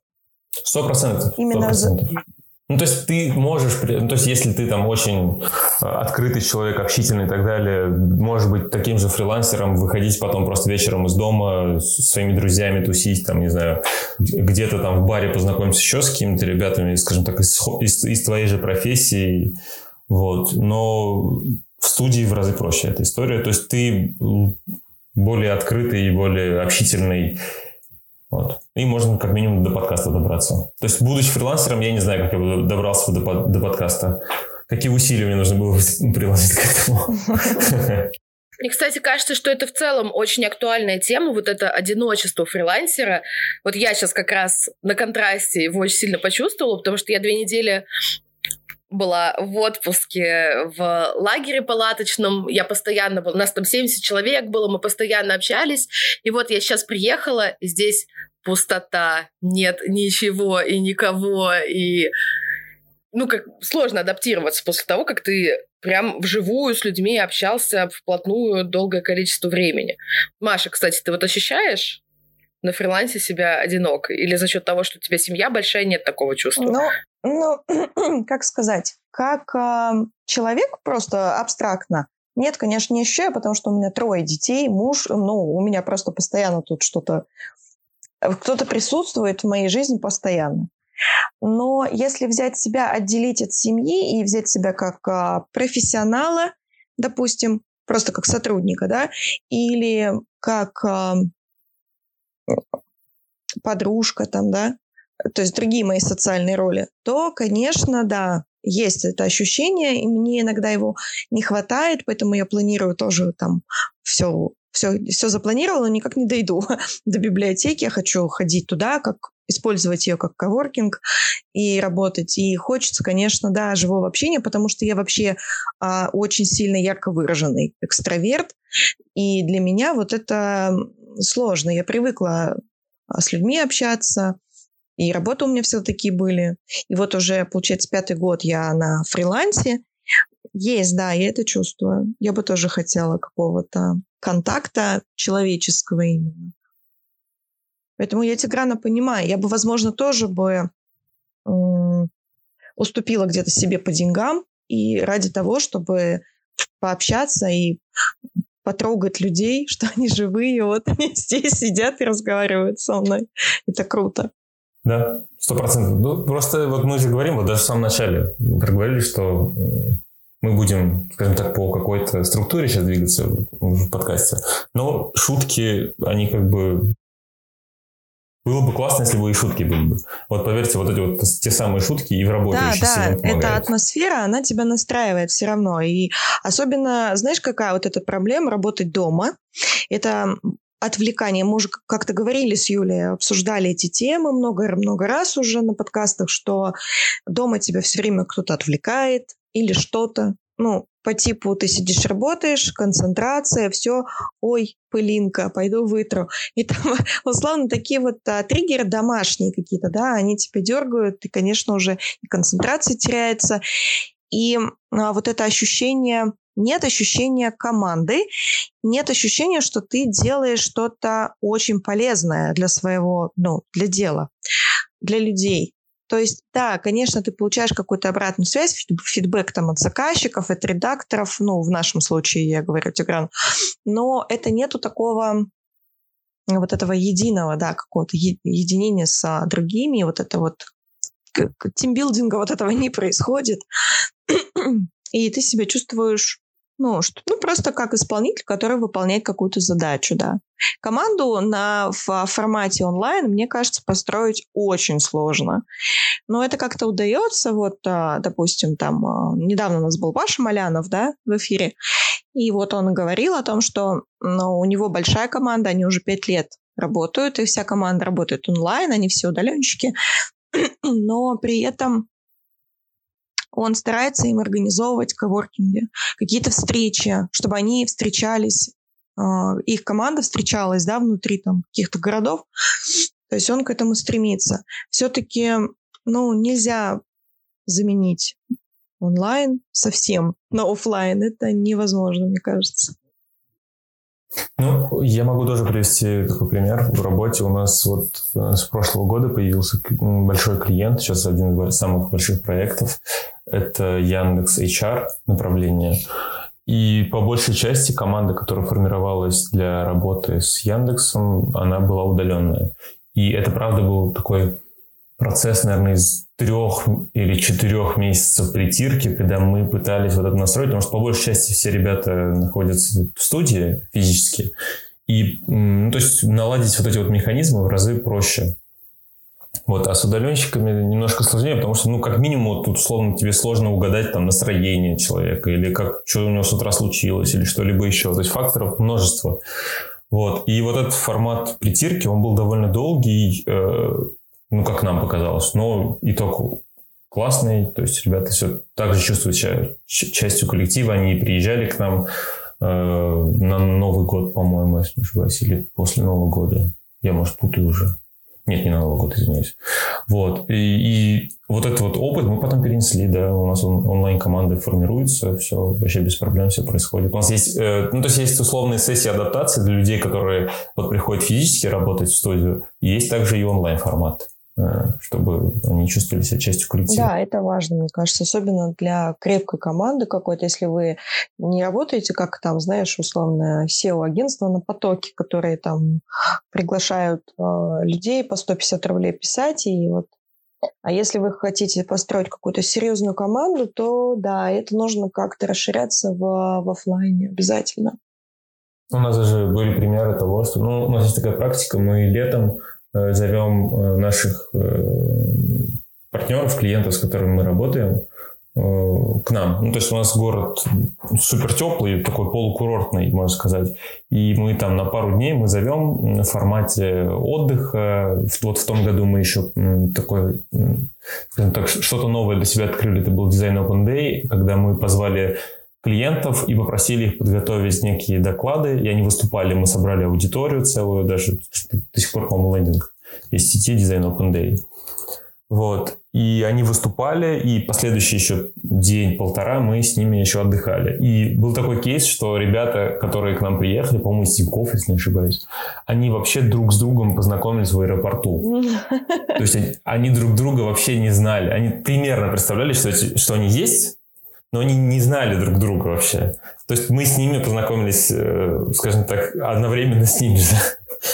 Сто процентов. Именно за- Ну, то есть ты можешь, ну, то есть если ты там очень э, открытый человек, общительный и так далее, можешь быть таким же фрилансером, выходить потом просто вечером из дома с своими друзьями тусить, там, не знаю, где-то там в баре познакомиться еще с какими-то ребятами, скажем так, из, из, из твоей же профессии, вот. Но в студии в разы проще эта история. То есть ты более открытый и более общительный вот. И можно как минимум до подкаста добраться. То есть, будучи фрилансером, я не знаю, как я бы добрался до, под- до подкаста. Какие усилия мне нужно было приложить к этому. [LAUGHS] Мне, кстати, кажется, что это в целом очень актуальная тема, вот это одиночество фрилансера. Вот я сейчас как раз на контрасте его очень сильно почувствовала, потому что я две недели была в отпуске в лагере палаточном, я постоянно была, у нас там 70 человек было, мы постоянно общались, и вот я сейчас приехала, и здесь пустота, нет ничего и никого, и ну, как сложно адаптироваться после того, как ты прям вживую с людьми общался вплотную долгое количество времени. Маша, кстати, ты вот ощущаешь на фрилансе себя одинокой? Или за счет того, что у тебя семья большая, нет такого чувства? Ну, ну [CLEARS THROAT] как сказать, как э, человек просто абстрактно, нет, конечно, не ощущаю, потому что у меня трое детей, муж, ну, у меня просто постоянно тут что-то, кто-то присутствует в моей жизни постоянно. Но если взять себя, отделить от семьи и взять себя как а, профессионала, допустим, просто как сотрудника, да, или как а, подружка там, да, то есть другие мои социальные роли, то, конечно, да, есть это ощущение, и мне иногда его не хватает, поэтому я планирую тоже там все, все, все запланировала, но никак не дойду [LAUGHS] до библиотеки. Я хочу ходить туда, как использовать ее как коворкинг и работать. И хочется, конечно, да, живого общения, потому что я вообще а, очень сильно ярко выраженный экстраверт. И для меня вот это сложно. Я привыкла с людьми общаться, и работы у меня все такие были. И вот уже, получается, пятый год я на фрилансе. Есть, да, я это чувствую. Я бы тоже хотела какого-то контакта человеческого именно. Поэтому я Тиграна понимаю. Я бы, возможно, тоже бы уступила где-то себе по деньгам и ради того, чтобы пообщаться и потрогать людей, [LAUGHS] что они живые, вот они здесь сидят и разговаривают со мной. Это круто. Да, сто процентов. Ну, просто вот мы же говорим, вот даже в самом начале проговорили, что мы будем, скажем так, по какой-то структуре сейчас двигаться в подкасте. Но шутки, они как бы... Было бы классно, если бы и шутки были бы. Вот поверьте, вот эти вот те самые шутки и в работе да, очень да, сильно помогают. эта атмосфера, она тебя настраивает все равно. И особенно, знаешь, какая вот эта проблема работать дома? Это отвлекание. Мы уже как-то говорили с Юлей, обсуждали эти темы много-много раз уже на подкастах, что дома тебя все время кто-то отвлекает или что-то. Ну, по типу ты сидишь, работаешь, концентрация, все, ой, пылинка, пойду вытру. И там, [LAUGHS] условно, такие вот а, триггеры домашние какие-то, да, они тебя дергают, и, конечно, уже и концентрация теряется. И а, вот это ощущение нет ощущения команды, нет ощущения, что ты делаешь что-то очень полезное для своего, ну, для дела, для людей. То есть, да, конечно, ты получаешь какую-то обратную связь, фидбэк там от заказчиков, от редакторов, ну, в нашем случае, я говорю, Тигран, но это нету такого вот этого единого, да, какого-то единения с другими, вот это вот тимбилдинга вот этого не происходит, и ты себя чувствуешь Ну, что, ну, просто как исполнитель, который выполняет какую-то задачу, да. Команду на, в формате онлайн, мне кажется, построить очень сложно. Но это как-то удается. Вот, а, допустим, там а, недавно у нас был Паша Малянов, да, в эфире. И вот он говорил о том, что ну, у него большая команда, они уже пять лет работают, и вся команда работает онлайн, они все удаленщики. [CLEARS THROAT] Но при этом он старается им организовывать коворкинги, какие-то встречи, чтобы они встречались, а, их команда встречалась, да, внутри там каких-то городов. То есть он к этому стремится. Все-таки, ну, нельзя заменить онлайн совсем на офлайн. Это невозможно, мне кажется. Ну, я могу тоже привести такой пример. В работе у нас вот э, с прошлого года появился большой клиент, сейчас один из самых больших проектов. Это Яндекс HR направление. И по большей части команда, которая формировалась для работы с Яндексом, она была удаленная. И это, правда, был такой процесс, наверное, из трех или четырех месяцев притирки, когда мы пытались вот это настроить, потому что по большей части все ребята находятся в студии физически, и ну, то есть наладить вот эти вот механизмы в разы проще. Вот, а с удаленщиками немножко сложнее, потому что, ну, как минимум, тут, условно, тебе сложно угадать там настроение человека, или как, что у него с утра случилось, или что-либо еще. То есть факторов множество. Вот. И вот этот формат притирки, он был довольно долгий, э, ну, как нам показалось. Но итог классный, то есть ребята все так же чувствуют себя частью коллектива, они приезжали к нам э, на Новый год, по-моему, если не ошибаюсь, или после Нового года. Я, может, путаю уже. Нет, не на Новый год, извиняюсь. Вот. И, и вот этот вот опыт мы потом перенесли, да, у нас он, онлайн-команды формируются, все вообще без проблем все происходит. У нас есть, э, ну, то есть есть условные сессии адаптации для людей, которые вот приходят физически работать в студию, есть также и онлайн-формат. Э, чтобы они чувствовали себя частью коллектива. Да, это важно, мне кажется, особенно для крепкой команды какой-то, если вы не работаете как там, знаешь, условно SEO-агентство на потоке, которые там приглашают э, людей по 150 рублей писать, и вот а если вы хотите построить какую-то серьезную команду, то да, это нужно как-то расширяться в, в офлайне обязательно. У нас даже были примеры того, что ну, у нас есть такая практика, мы летом зовем э, наших э, партнеров, клиентов, с которыми мы работаем, к нам. Ну, то есть у нас город супер теплый, такой полукурортный, можно сказать. И мы там на пару дней мы зовем в формате отдыха. Вот в том году мы еще такой, так, что-то новое для себя открыли. Это был дизайн Open Day, когда мы позвали клиентов и попросили их подготовить некие доклады, и они выступали, мы собрали аудиторию целую, даже до сих пор, по-моему, лендинг есть сети Design Open Day. Вот. И они выступали, и последующий еще день-полтора мы с ними еще отдыхали. И был такой кейс, что ребята, которые к нам приехали, по-моему, из Тинькофф, если не ошибаюсь, они вообще друг с другом познакомились в аэропорту. [LAUGHS] То есть они, они друг друга вообще не знали. Они примерно представляли, что, что они есть, но они не знали друг друга вообще. То есть мы с ними познакомились, э, скажем так, одновременно с ними же.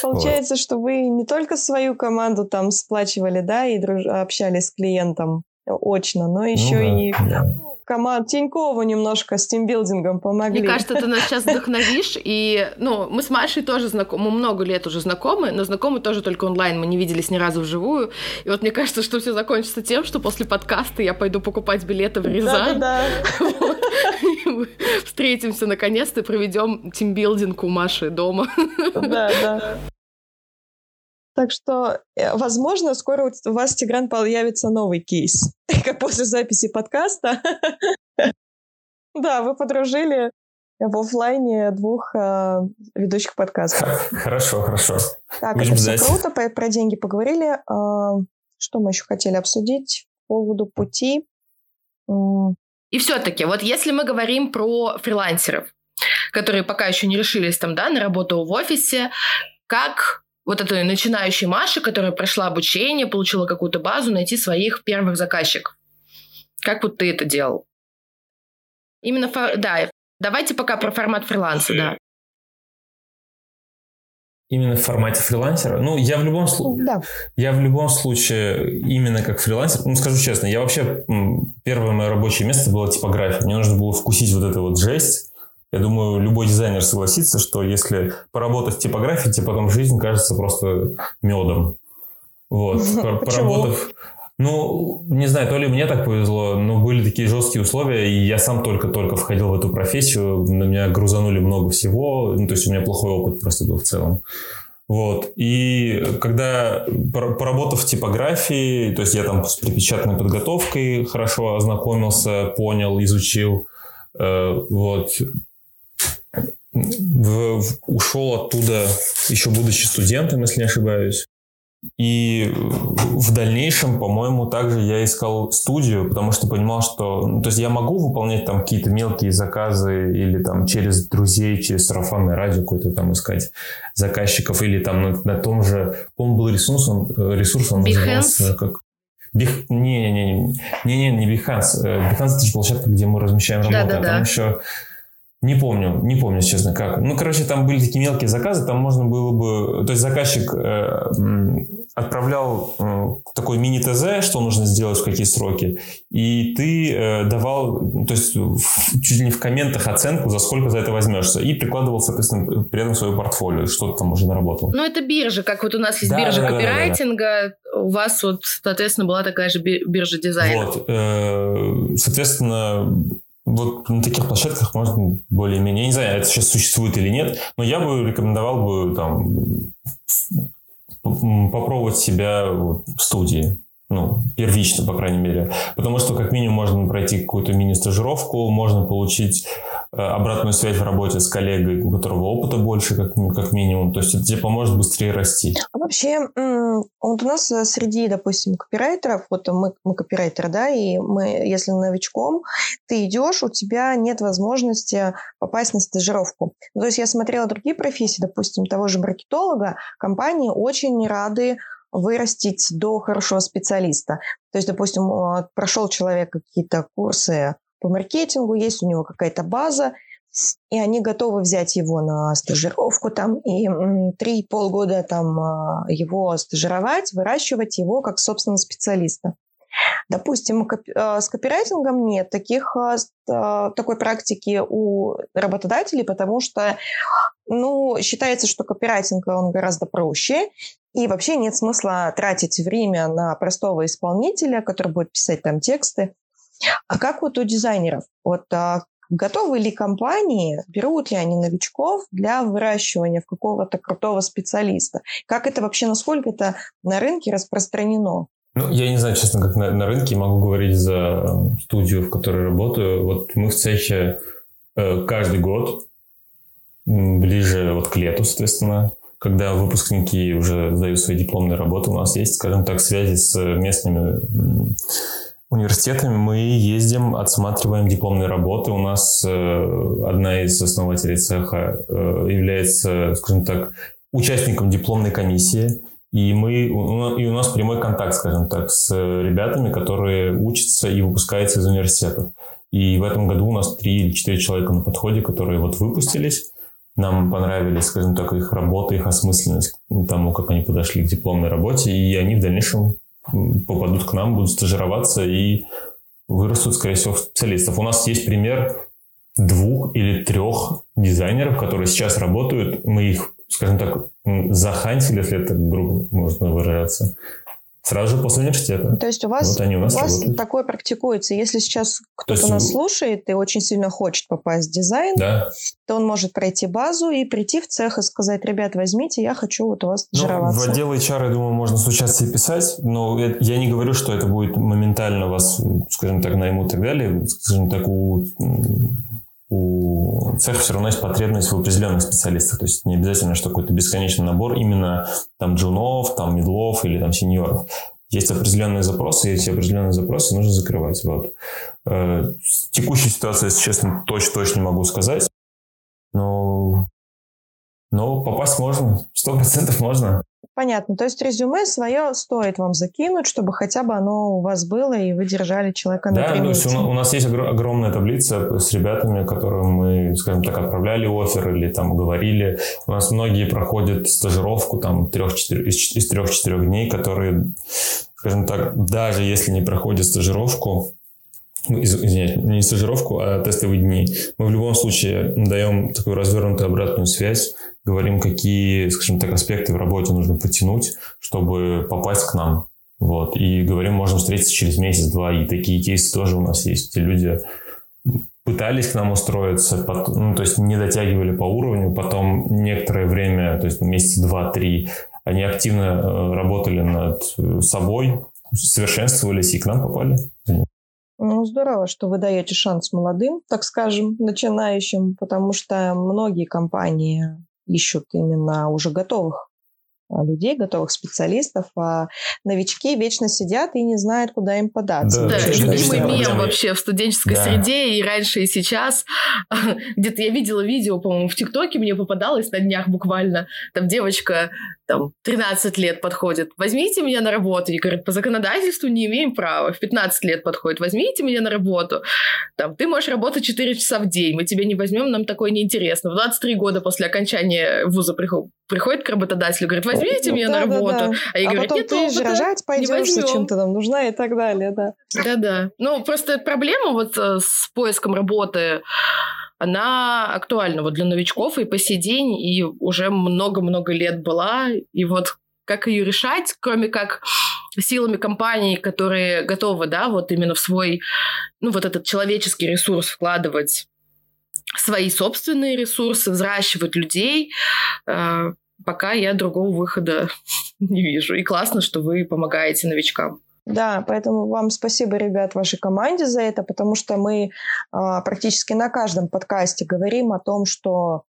Получается, вот. что вы не только свою команду там сплачивали, да, и друж... общались с клиентом очно, но еще ну, да, и да команд Тинькова немножко с тимбилдингом помогли. Мне кажется, ты нас сейчас вдохновишь. И, ну, мы с Машей тоже знакомы, мы много лет уже знакомы, но знакомы тоже только онлайн, мы не виделись ни разу вживую. И вот мне кажется, что все закончится тем, что после подкаста я пойду покупать билеты в Рязань. Встретимся наконец-то и проведем тимбилдинг у Маши дома. Да, да. Так что, э, возможно, скоро у вас, Тигран, появится новый кейс, [LAUGHS] как после записи подкаста. [LAUGHS] Да, вы подружили в офлайне двух э, ведущих подкастов. Хорошо, хорошо. Так, Будем это все круто, про, про деньги поговорили. Э, что мы еще хотели обсудить по поводу пути? И все-таки, вот если мы говорим про фрилансеров, которые пока еще не решились там, да, на работу в офисе, как вот этой начинающей Маши, которая прошла обучение, получила какую-то базу, найти своих первых заказчиков. Как вот ты это делал? Именно, да, давайте пока про формат фриланса, да. Именно в формате фрилансера. Ну, я в любом случае, да. я в любом случае именно как фрилансер. Ну, скажу честно, я вообще первое мое рабочее место было типография. Мне нужно было вкусить вот эту вот жесть Я думаю, любой дизайнер согласится, что если поработать в типографии, тебе потом жизнь кажется просто медом. Вот, [LAUGHS] поработав... Ну, не знаю, то ли мне так повезло, но были такие жесткие условия, и я сам только-только входил в эту профессию, на меня грузанули много всего, ну, то есть у меня плохой опыт просто был в целом. Вот. И когда, поработав в типографии, то есть я там с припечатанной подготовкой хорошо ознакомился, понял, изучил, э, вот, в, в, ушел оттуда, еще будучи студентом, если не ошибаюсь. И в дальнейшем, по-моему, также я искал студию, потому что понимал, что... Ну, то есть я могу выполнять там какие-то мелкие заказы или там через друзей, через сарафанное радио какое-то там искать заказчиков или там на, на том же... По-моему, был ресурс, он, э, ресурс, он назывался как... Бих... Не-не-не, не-не, не Behance. Behance – это же площадка, где мы размещаем работу, да, да, а там да. еще не помню, не помню, честно, как. Ну, короче, там были такие мелкие заказы, там можно было бы... То есть заказчик э, отправлял э, такой мини-ТЗ, что нужно сделать, в какие сроки, и ты э, давал, то есть в, чуть ли не в комментах оценку, за сколько за это возьмешься, и прикладывал, соответственно, при этом свое портфолио, что ты там уже наработал. Ну, это биржа, как вот у нас есть да, биржа да, копирайтинга, да, да, да. у вас вот, соответственно, была такая же биржа дизайна. Вот, э, соответственно, вот на таких площадках можно более-менее, я не знаю, это сейчас существует или нет, но я бы рекомендовал бы там попробовать себя в студии ну, первично, по крайней мере. Потому что, как минимум, можно пройти какую-то мини-стажировку, можно получить э, обратную связь в работе с коллегой, у которого опыта больше, как, как минимум. То есть это тебе поможет быстрее расти. А вообще, вот у нас э, среди, допустим, копирайтеров, вот мы, мы копирайтеры, да, и мы, если новичком, ты идешь, у тебя нет возможности попасть на стажировку. Ну, то есть я смотрела другие профессии, допустим, того же маркетолога, компании очень рады вырастить до хорошего специалиста. То есть, допустим, прошел человек какие-то курсы по маркетингу, есть у него какая-то база, и они готовы взять его на стажировку там и три полгода там а, его стажировать, выращивать его как собственно специалиста. Допустим, а, с копирайтингом нет таких, а, такой практики у работодателей, потому что ну, считается, что копирайтинг он гораздо проще, и вообще нет смысла тратить время на простого исполнителя, который будет писать там тексты. А как вот у дизайнеров? Вот а, готовы ли компании, берут ли они новичков для выращивания в какого-то крутого специалиста? Как это вообще, насколько это на рынке распространено? Ну, я не знаю, честно, как на, на рынке, могу говорить за студию, в которой работаю. Вот мы в цехе э, каждый год, ближе вот к лету, соответственно, когда выпускники уже сдают свои дипломные работы, у нас есть, скажем так, связи с местными университетами. Мы ездим, отсматриваем дипломные работы. У нас э, одна из основателей цеха э, является, скажем так, участником дипломной комиссии. И, мы, и у нас прямой контакт, скажем так, с ребятами, которые учатся и выпускаются из университетов. И в этом году у нас три или четыре человека на подходе, которые вот выпустились нам понравились, скажем так, их работа, их осмысленность тому, как они подошли к дипломной работе, и они в дальнейшем попадут к нам, будут стажироваться и вырастут, скорее всего, в специалистов. У нас есть пример двух или трех дизайнеров, которые сейчас работают. Мы их, скажем так, захантили, если это грубо можно выражаться. Сразу же после университета. То есть у вас, вот они у, нас у вас такое практикуется. Если сейчас кто-то есть... нас слушает и очень сильно хочет попасть в дизайн, да. то он может пройти базу и прийти в цех и сказать, ребят, возьмите, я хочу вот у вас стажироваться. Ну, в отдел HR, я думаю, можно случаться и писать, но я не говорю, что это будет моментально вас, скажем так, наймут и так далее. Скажем так, у у цеха все равно есть потребность в определенных специалистах. То есть не обязательно, что какой-то бесконечный набор именно там джунов, там медлов или там сеньоров. Есть определенные запросы, эти определенные запросы нужно закрывать. Вот. Э, текущую ситуацию, если честно, точно-точно не могу сказать. Но, но попасть можно, сто процентов можно. Понятно. То есть резюме свое стоит вам закинуть, чтобы хотя бы оно у вас было, и вы держали человека на Да, то есть у, у нас есть огромная таблица с ребятами, которым мы, скажем так, отправляли офер или там говорили. У нас многие проходят стажировку там трех-четырех, из, из трех-четырех дней, которые, скажем так, даже если не проходят стажировку, извиняюсь, не стажировку, а тестовые дни. Мы в любом случае даем такую развернутую обратную связь, говорим, какие, скажем так, аспекты в работе нужно подтянуть, чтобы попасть к нам. Вот. И говорим, можем встретиться через месяц-два. И такие кейсы тоже у нас есть, где люди пытались к нам устроиться, ну, то есть не дотягивали по уровню, потом некоторое время, то есть месяца два-три, они активно э, работали над э, собой, совершенствовались и к нам попали. Ну, здорово, что вы даете шанс молодым, так скажем, начинающим, потому что многие компании ищут именно уже готовых а, людей, готовых специалистов, а новички вечно сидят и не знают, куда им податься. Да, да любимый мем вообще в студенческой да. среде и раньше, и сейчас. [LAUGHS] Где-то я видела видео, по-моему, в ТикТоке мне попадалось на днях буквально. Там девочка там 13 лет подходит, возьмите меня на работу. И говорит, по законодательству не имеем права. В 15 лет подходит, возьмите меня на работу. Там, ты можешь работать 4 часа в день, мы тебя не возьмем, нам такое неинтересно. В 23 года после окончания вуза приходит, приходит к работодателю, говорит, возьмите ну, меня да, на работу. Да, да. А я а говорю, нет ты опыта, же рожать пойдешь, зачем ты нам нужна и так далее, да. Да-да. Ну, просто проблема вот э, с поиском работы она актуальна вот для новичков и по сей день, и уже много-много лет была. И вот как ее решать, кроме как силами компаний, которые готовы, да, вот именно в свой, ну, вот этот человеческий ресурс вкладывать свои собственные ресурсы, взращивать людей, э, пока я другого выхода [LAUGHS] не вижу. И классно, что вы помогаете новичкам. Да, поэтому вам спасибо, ребят, вашей команде за это, потому что мы а, практически на каждом подкасте говорим о том, что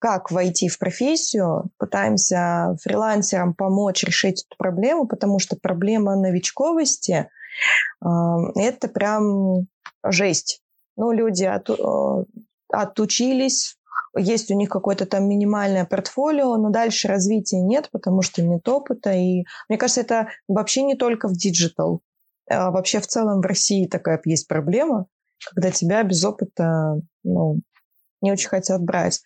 как войти в профессию, пытаемся фрилансерам помочь решить эту проблему, потому что проблема новичковости а, это прям жесть. Ну, люди от, а, отучились, есть у них какое-то там минимальное портфолио, но дальше развития нет, потому что нет опыта. И мне кажется, это вообще не только в digital. А вообще в целом в России такая есть проблема, когда тебя без опыта ну, не очень хотят брать.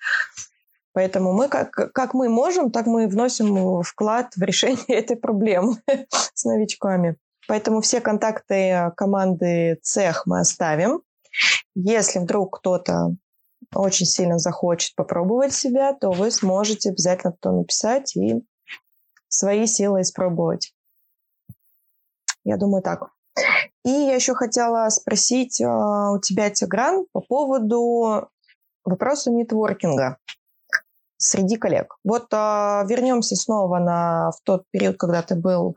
Поэтому мы, как, как мы можем, так мы вносим вклад в решение [LAUGHS] этой проблемы [LAUGHS] с новичками. Поэтому все контакты команды ЦЕХ мы оставим. Если вдруг кто-то очень сильно захочет попробовать себя, то вы сможете обязательно то написать и свои силы испробовать. Я думаю, так. И я еще хотела спросить э, у тебя, Тигран, по поводу вопроса нетворкинга среди коллег. Вот э, вернемся снова на, в тот период, когда ты был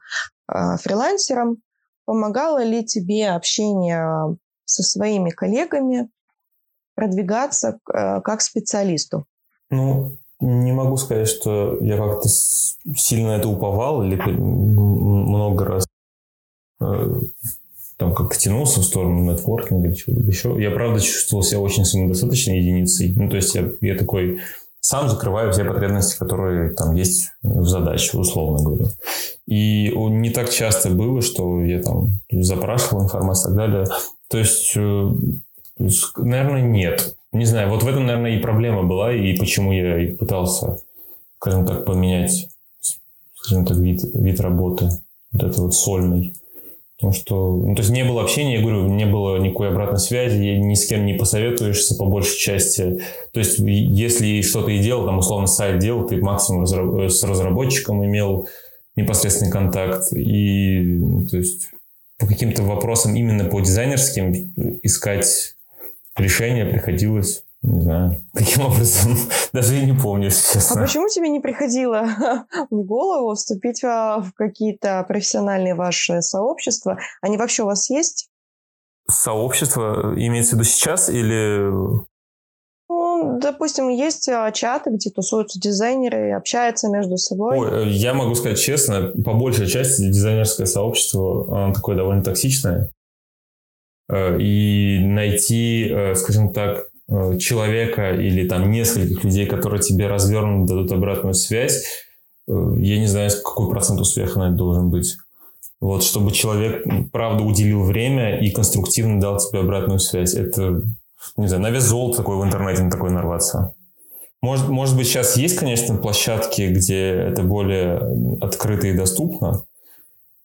э, фрилансером. Помогало ли тебе общение со своими коллегами продвигаться э, как специалисту? Ну, не могу сказать, что я как-то сильно это уповал или много раз э, там как-то тянулся в сторону нетворкинга или чего-либо еще. Я, правда, чувствовал себя очень самодостаточной единицей. Ну, то есть я, я такой сам закрываю все потребности, которые там есть в задаче, условно говоря. И не так часто было, что я там запрашивал информацию и так далее. То есть э, Наверное, нет. Не знаю, вот в этом, наверное, и проблема была, и почему я и пытался, скажем так, поменять, скажем так, вид, вид работы, вот это вот сольный. Потому что, ну, то есть не было общения, я говорю, не было никакой обратной связи, ни с кем не посоветуешься по большей части. То есть если что-то и делал, там условно сайт делал, ты максимум с разработчиком имел непосредственный контакт. И, ну, то есть по каким-то вопросам именно по дизайнерским искать решение приходилось не знаю, каким образом, [LAUGHS] даже и не помню, если честно. А почему тебе не приходило [LAUGHS] в голову вступить в какие-то профессиональные ваши сообщества? Они вообще у вас есть? Сообщество имеется в виду сейчас или... Ну, допустим, есть а, чаты, где тусуются дизайнеры и общаются между собой. Ой, э, я могу сказать честно, по большей части дизайнерское сообщество оно такое довольно токсичное. Э, и найти, э, скажем так, э, человека или там нескольких людей, которые тебе развернут, дадут обратную связь, я не знаю, какой процент успеха на это должен быть. Вот, чтобы человек, правда, уделил время и конструктивно дал тебе обратную связь. Это, не знаю, на вес золота такой в интернете на такой нарваться. Может, может быть, сейчас есть, конечно, площадки, где это более открыто и доступно,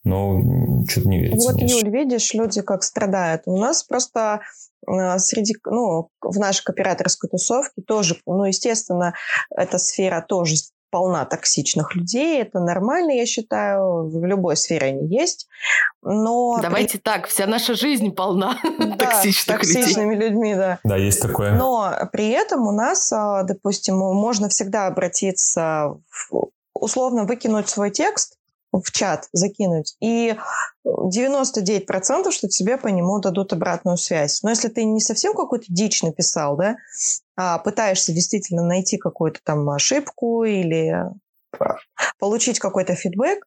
но что-то не верится. Вот, Юль, видишь, люди как страдают. У нас просто э, среди, ну, в нашей кооператорской тусовке тоже, ну, естественно, эта сфера тоже полна токсичных людей. Это нормально, я считаю. В любой сфере они есть. Но Давайте при... так, вся наша жизнь полна да, токсичных токсичными людей. людьми, да. Да, есть такое. Но при этом у нас, а, допустим, можно всегда обратиться, в, условно выкинуть свой текст, в чат закинуть. И 99% что тебе по нему дадут обратную связь. Но если ты не совсем какую-то дичь написал, да, а пытаешься действительно найти какую-то там ошибку или получить какой-то фидбэк,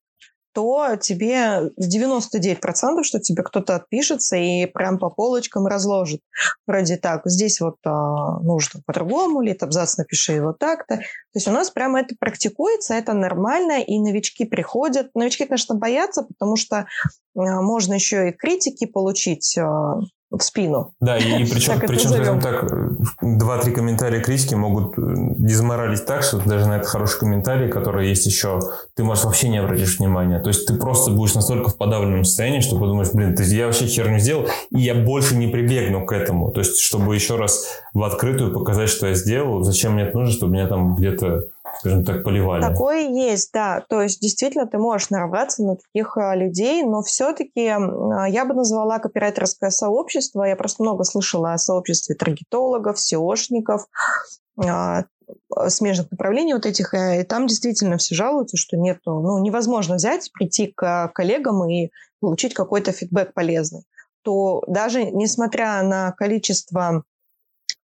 то тебе 99%, что тебе кто-то отпишется и прям по полочкам разложит. Вроде так, здесь вот а, нужно по-другому, или абзац напиши вот так-то. То есть у нас прямо это практикуется, это нормально, и новички приходят. Новички, конечно, боятся, потому что а, можно еще и критики получить а, в спину. Да, и, и причем, причем скажем так, два-три комментария критики могут э, дезморалить так, что даже на этот хороший комментарий, который есть еще, ты можешь вообще не обратишь внимания. То есть ты просто будешь настолько в подавленном состоянии, что подумаешь, блин, то есть я вообще херню сделал, и я больше не прибегну к этому. То есть, чтобы еще раз в открытую показать, что я сделал, зачем мне это нужно, чтобы меня там где-то скажем так, поливали. Такое есть, да. То есть действительно ты можешь нарваться на таких а, людей, но все-таки а, я бы назвала копирайтерское сообщество. Я просто много слышала о сообществе таргетологов, SEOшников, а, смежных направлений вот этих, э, и там действительно все жалуются, что нету, ну, невозможно взять, прийти к коллегам и получить какой-то фидбэк полезный. То даже несмотря на количество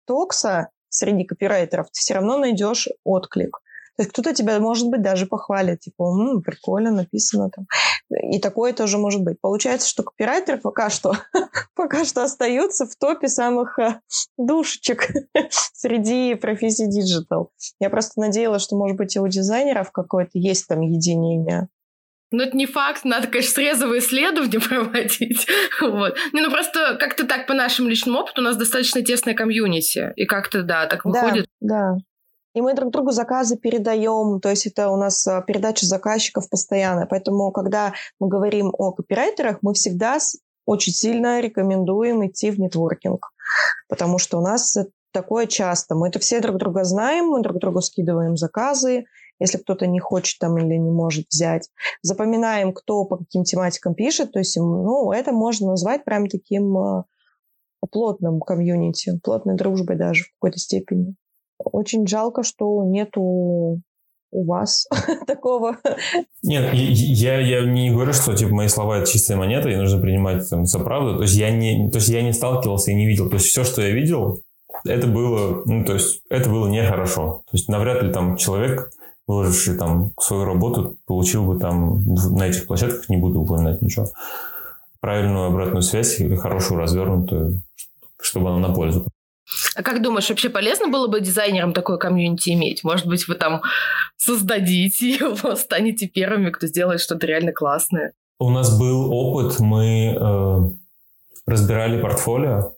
токса среди копирайтеров, ты все равно найдешь отклик. То есть кто-то тебя, может быть, даже похвалит, типа, М, прикольно написано там. И такое тоже может быть. Получается, что копирайтеры пока что, [LAUGHS] пока что остаются в топе самых а, душечек [LAUGHS] среди профессий digital. Я просто надеялась, что, может быть, и у дизайнеров какое-то есть там единение. Ну, это не факт, надо, конечно, срезовые исследования [LAUGHS] проводить. вот. Не, ну просто как-то так по нашему личному опыту у нас достаточно тесная комьюнити. И как-то, да, так выходит. Да, да. И мы друг другу заказы передаем, то есть это у нас а, передача заказчиков постоянно. Поэтому, когда мы говорим о копирайтерах, мы всегда очень сильно рекомендуем идти в нетворкинг, потому что у нас такое часто. Мы это все друг друга знаем, мы друг другу скидываем заказы, если кто-то не хочет там или не может взять. Запоминаем, кто по каким тематикам пишет, то есть ну, это можно назвать прям таким а, плотным комьюнити, плотной дружбой даже в какой-то степени. Очень жалко, что нету у вас [LAUGHS] такого. Нет, я, я не говорю, что типа мои слова это чистая монета, и нужно принимать там, за правду. То есть я не, то есть я не сталкивался и не видел. То есть все, что я видел, это было, ну, то есть это было нехорошо. То есть навряд ли там человек, выложивший там свою работу, получил бы там на этих площадках, не буду упоминать ничего, правильную обратную связь или хорошую развернутую, чтобы она на пользу. А как думаешь, вообще полезно было бы дизайнерам такое комьюнити иметь? Может быть, вы там создадите его, [LAUGHS] станете первыми, кто сделает что-то реально классное? У нас был опыт, мы э, разбирали портфолио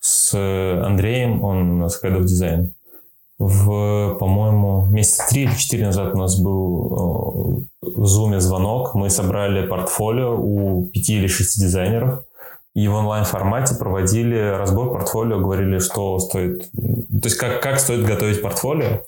с Андреем, он у нас head of design. В, по-моему, месяца три или четыре назад у нас был э, в Zoom звонок. Мы собрали портфолио у пяти или шести дизайнеров и в онлайн-формате проводили разбор портфолио, говорили, что стоит, то есть как, как стоит готовить портфолио,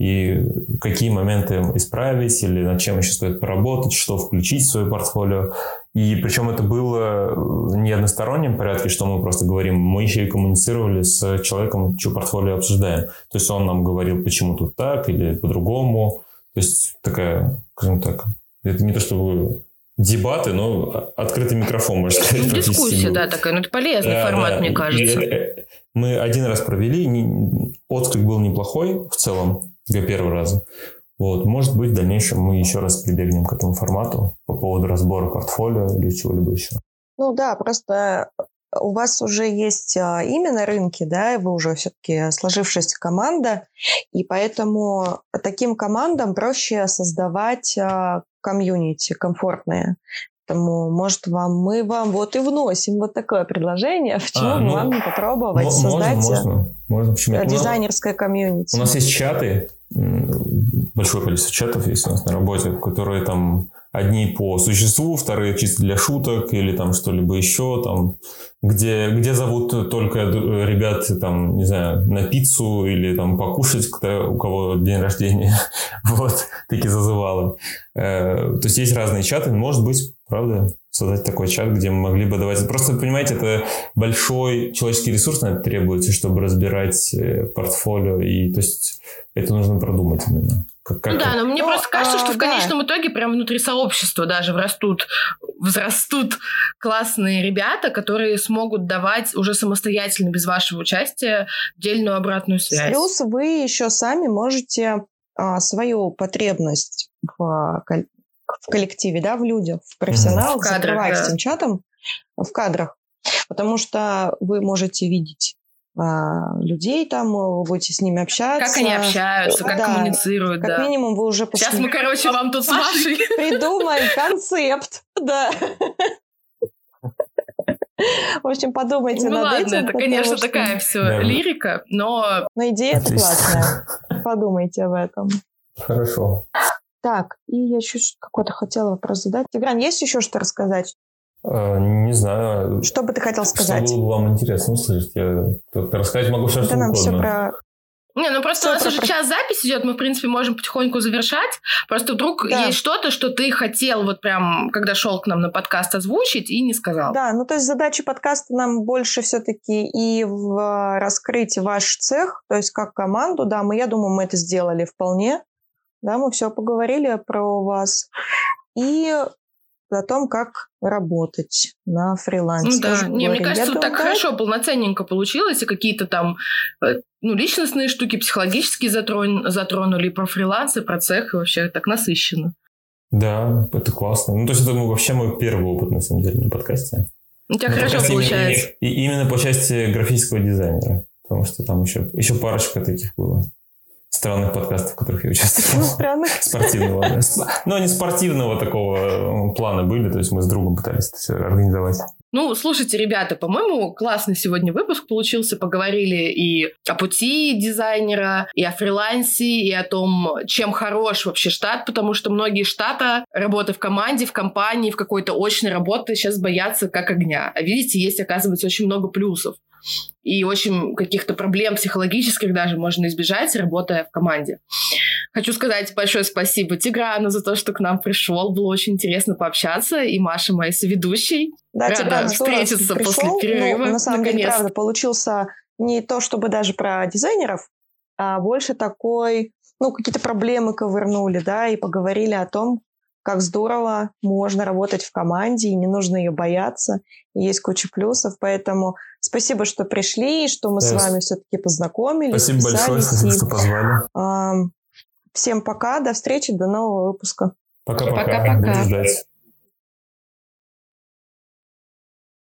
и какие моменты исправить, или над чем еще стоит поработать, что включить в свое портфолио. И причем это было не одностороннем порядке, что мы просто говорим, мы еще и коммуницировали с человеком, чье портфолио обсуждаем. То есть он нам говорил, почему тут так или по-другому. То есть такая, скажем так, это не то, чтобы дебаты, но открытый микрофон, можно сказать. Ну, дискуссия, да, такая. Ну, это полезный да, формат, да. мне кажется. И, мы один раз провели, отклик был неплохой в целом для первого раза. Вот, может быть, в дальнейшем мы еще раз прибегнем к этому формату по поводу разбора портфолио или чего-либо еще. Ну да, просто у вас уже есть а, имя на рынке, да, и вы уже все-таки сложившаяся команда, и поэтому таким командам проще создавать а, комьюнити комфортное. Поэтому, может, вам мы вам вот и вносим вот такое предложение. Почему а, ну, вам не попробовать можно, создать можно, можно. Почему? дизайнерское комьюнити? У нас есть чаты, большое количество чатов есть у нас на работе, которые там Одни по существу, вторые чисто для шуток или там что-либо еще, там, где, где зовут только ребят, там, не знаю, на пиццу или там покушать, кто, у кого день рождения. [LAUGHS] вот, такие зазывалы. Э, то есть есть разные чаты, может быть, правда, создать такой чат, где мы могли бы давать... Просто, понимаете, это большой человеческий ресурс на это требуется, чтобы разбирать э, портфолио, и то есть это нужно продумать именно. Как, как, ну да, но мне ну, просто кажется, что а, в конечном да. итоге прям внутри сообщества даже врастут, взрастут классные ребята, которые смогут давать уже самостоятельно, без вашего участия, дельную обратную связь. Плюс вы еще сами можете а, свою потребность в, в коллективе, да, в людях, в профессионалах в кадрах, закрывать да. этим чатом в кадрах. Потому что вы можете видеть а, людей там, вы будете с ними общаться. Как они общаются, как да, коммуницируют. Как да. минимум вы уже... Сейчас мы, короче, вам тут с Машей придумаем [LAUGHS] концепт, да. В общем, подумайте ну, над ладно, этим. это, конечно, что... такая все да. лирика, но... Но идея это классная. [LAUGHS] Подумайте об этом. Хорошо. Так, и я еще какой-то хотела вопрос задать. Тигран, есть еще что рассказать? А, не знаю. Что бы ты хотел сказать? Что было бы вам интересно услышать? Я рассказать могу все, что нам угодно. все про... Не, ну просто все у нас про... уже час запись идет, мы, в принципе, можем потихоньку завершать. Просто вдруг да. есть что-то, что ты хотел вот прям, когда шел к нам на подкаст, озвучить и не сказал. Да, ну то есть задача подкаста нам больше все-таки и в раскрыть ваш цех, то есть как команду, да, мы, я думаю, мы это сделали вполне. Да, мы все поговорили про вас. И о том, как работать на фрилансе. Ну да, не, мне кажется, вот так хорошо, полноценненько получилось, и какие-то там э, ну, личностные штуки, психологические затрон, затронули, про фриланс, и про цех, и вообще так насыщенно. Да, это классно. Ну, то есть это вообще мой первый опыт, на самом деле, на подкасте. У тебя на хорошо получается. Именно, и именно по части графического дизайнера, потому что там еще, еще парочка таких было странных подкастов, в которых я участвовал. Странных? Спортивного. [LAUGHS] Ну, они спортивного такого э, плана были, то есть мы с другом пытались это все организовать. Ну, слушайте, ребята, по-моему, классный сегодня выпуск получился. Поговорили и о пути дизайнера, и о фрилансе, и о том, чем хорош вообще штат, потому что многие штата, работы в команде, в компании, в какой-то очной работе сейчас боятся как огня. А видите, есть, оказывается, очень много плюсов и очень каких-то проблем психологических даже можно избежать, работая в команде. Хочу сказать большое спасибо Тиграну за то, что к нам пришел. Было очень интересно пообщаться. И Маша, моей соведущей. Да, Рада Тигран, встретиться пришел, после перерыва. Ну, на самом наконец. деле, правда, получился не то чтобы даже про дизайнеров, а больше такой, ну, какие-то проблемы ковырнули, да, и поговорили о том, как здорово можно работать в команде, и не нужно ее бояться, и есть куча плюсов, поэтому спасибо, что пришли, и что мы yes. с вами все-таки познакомились. Спасибо большое, спасибо, [LAUGHS] что позвали. Всем пока, до встречи, до нового выпуска. Пока-пока, будем ждать.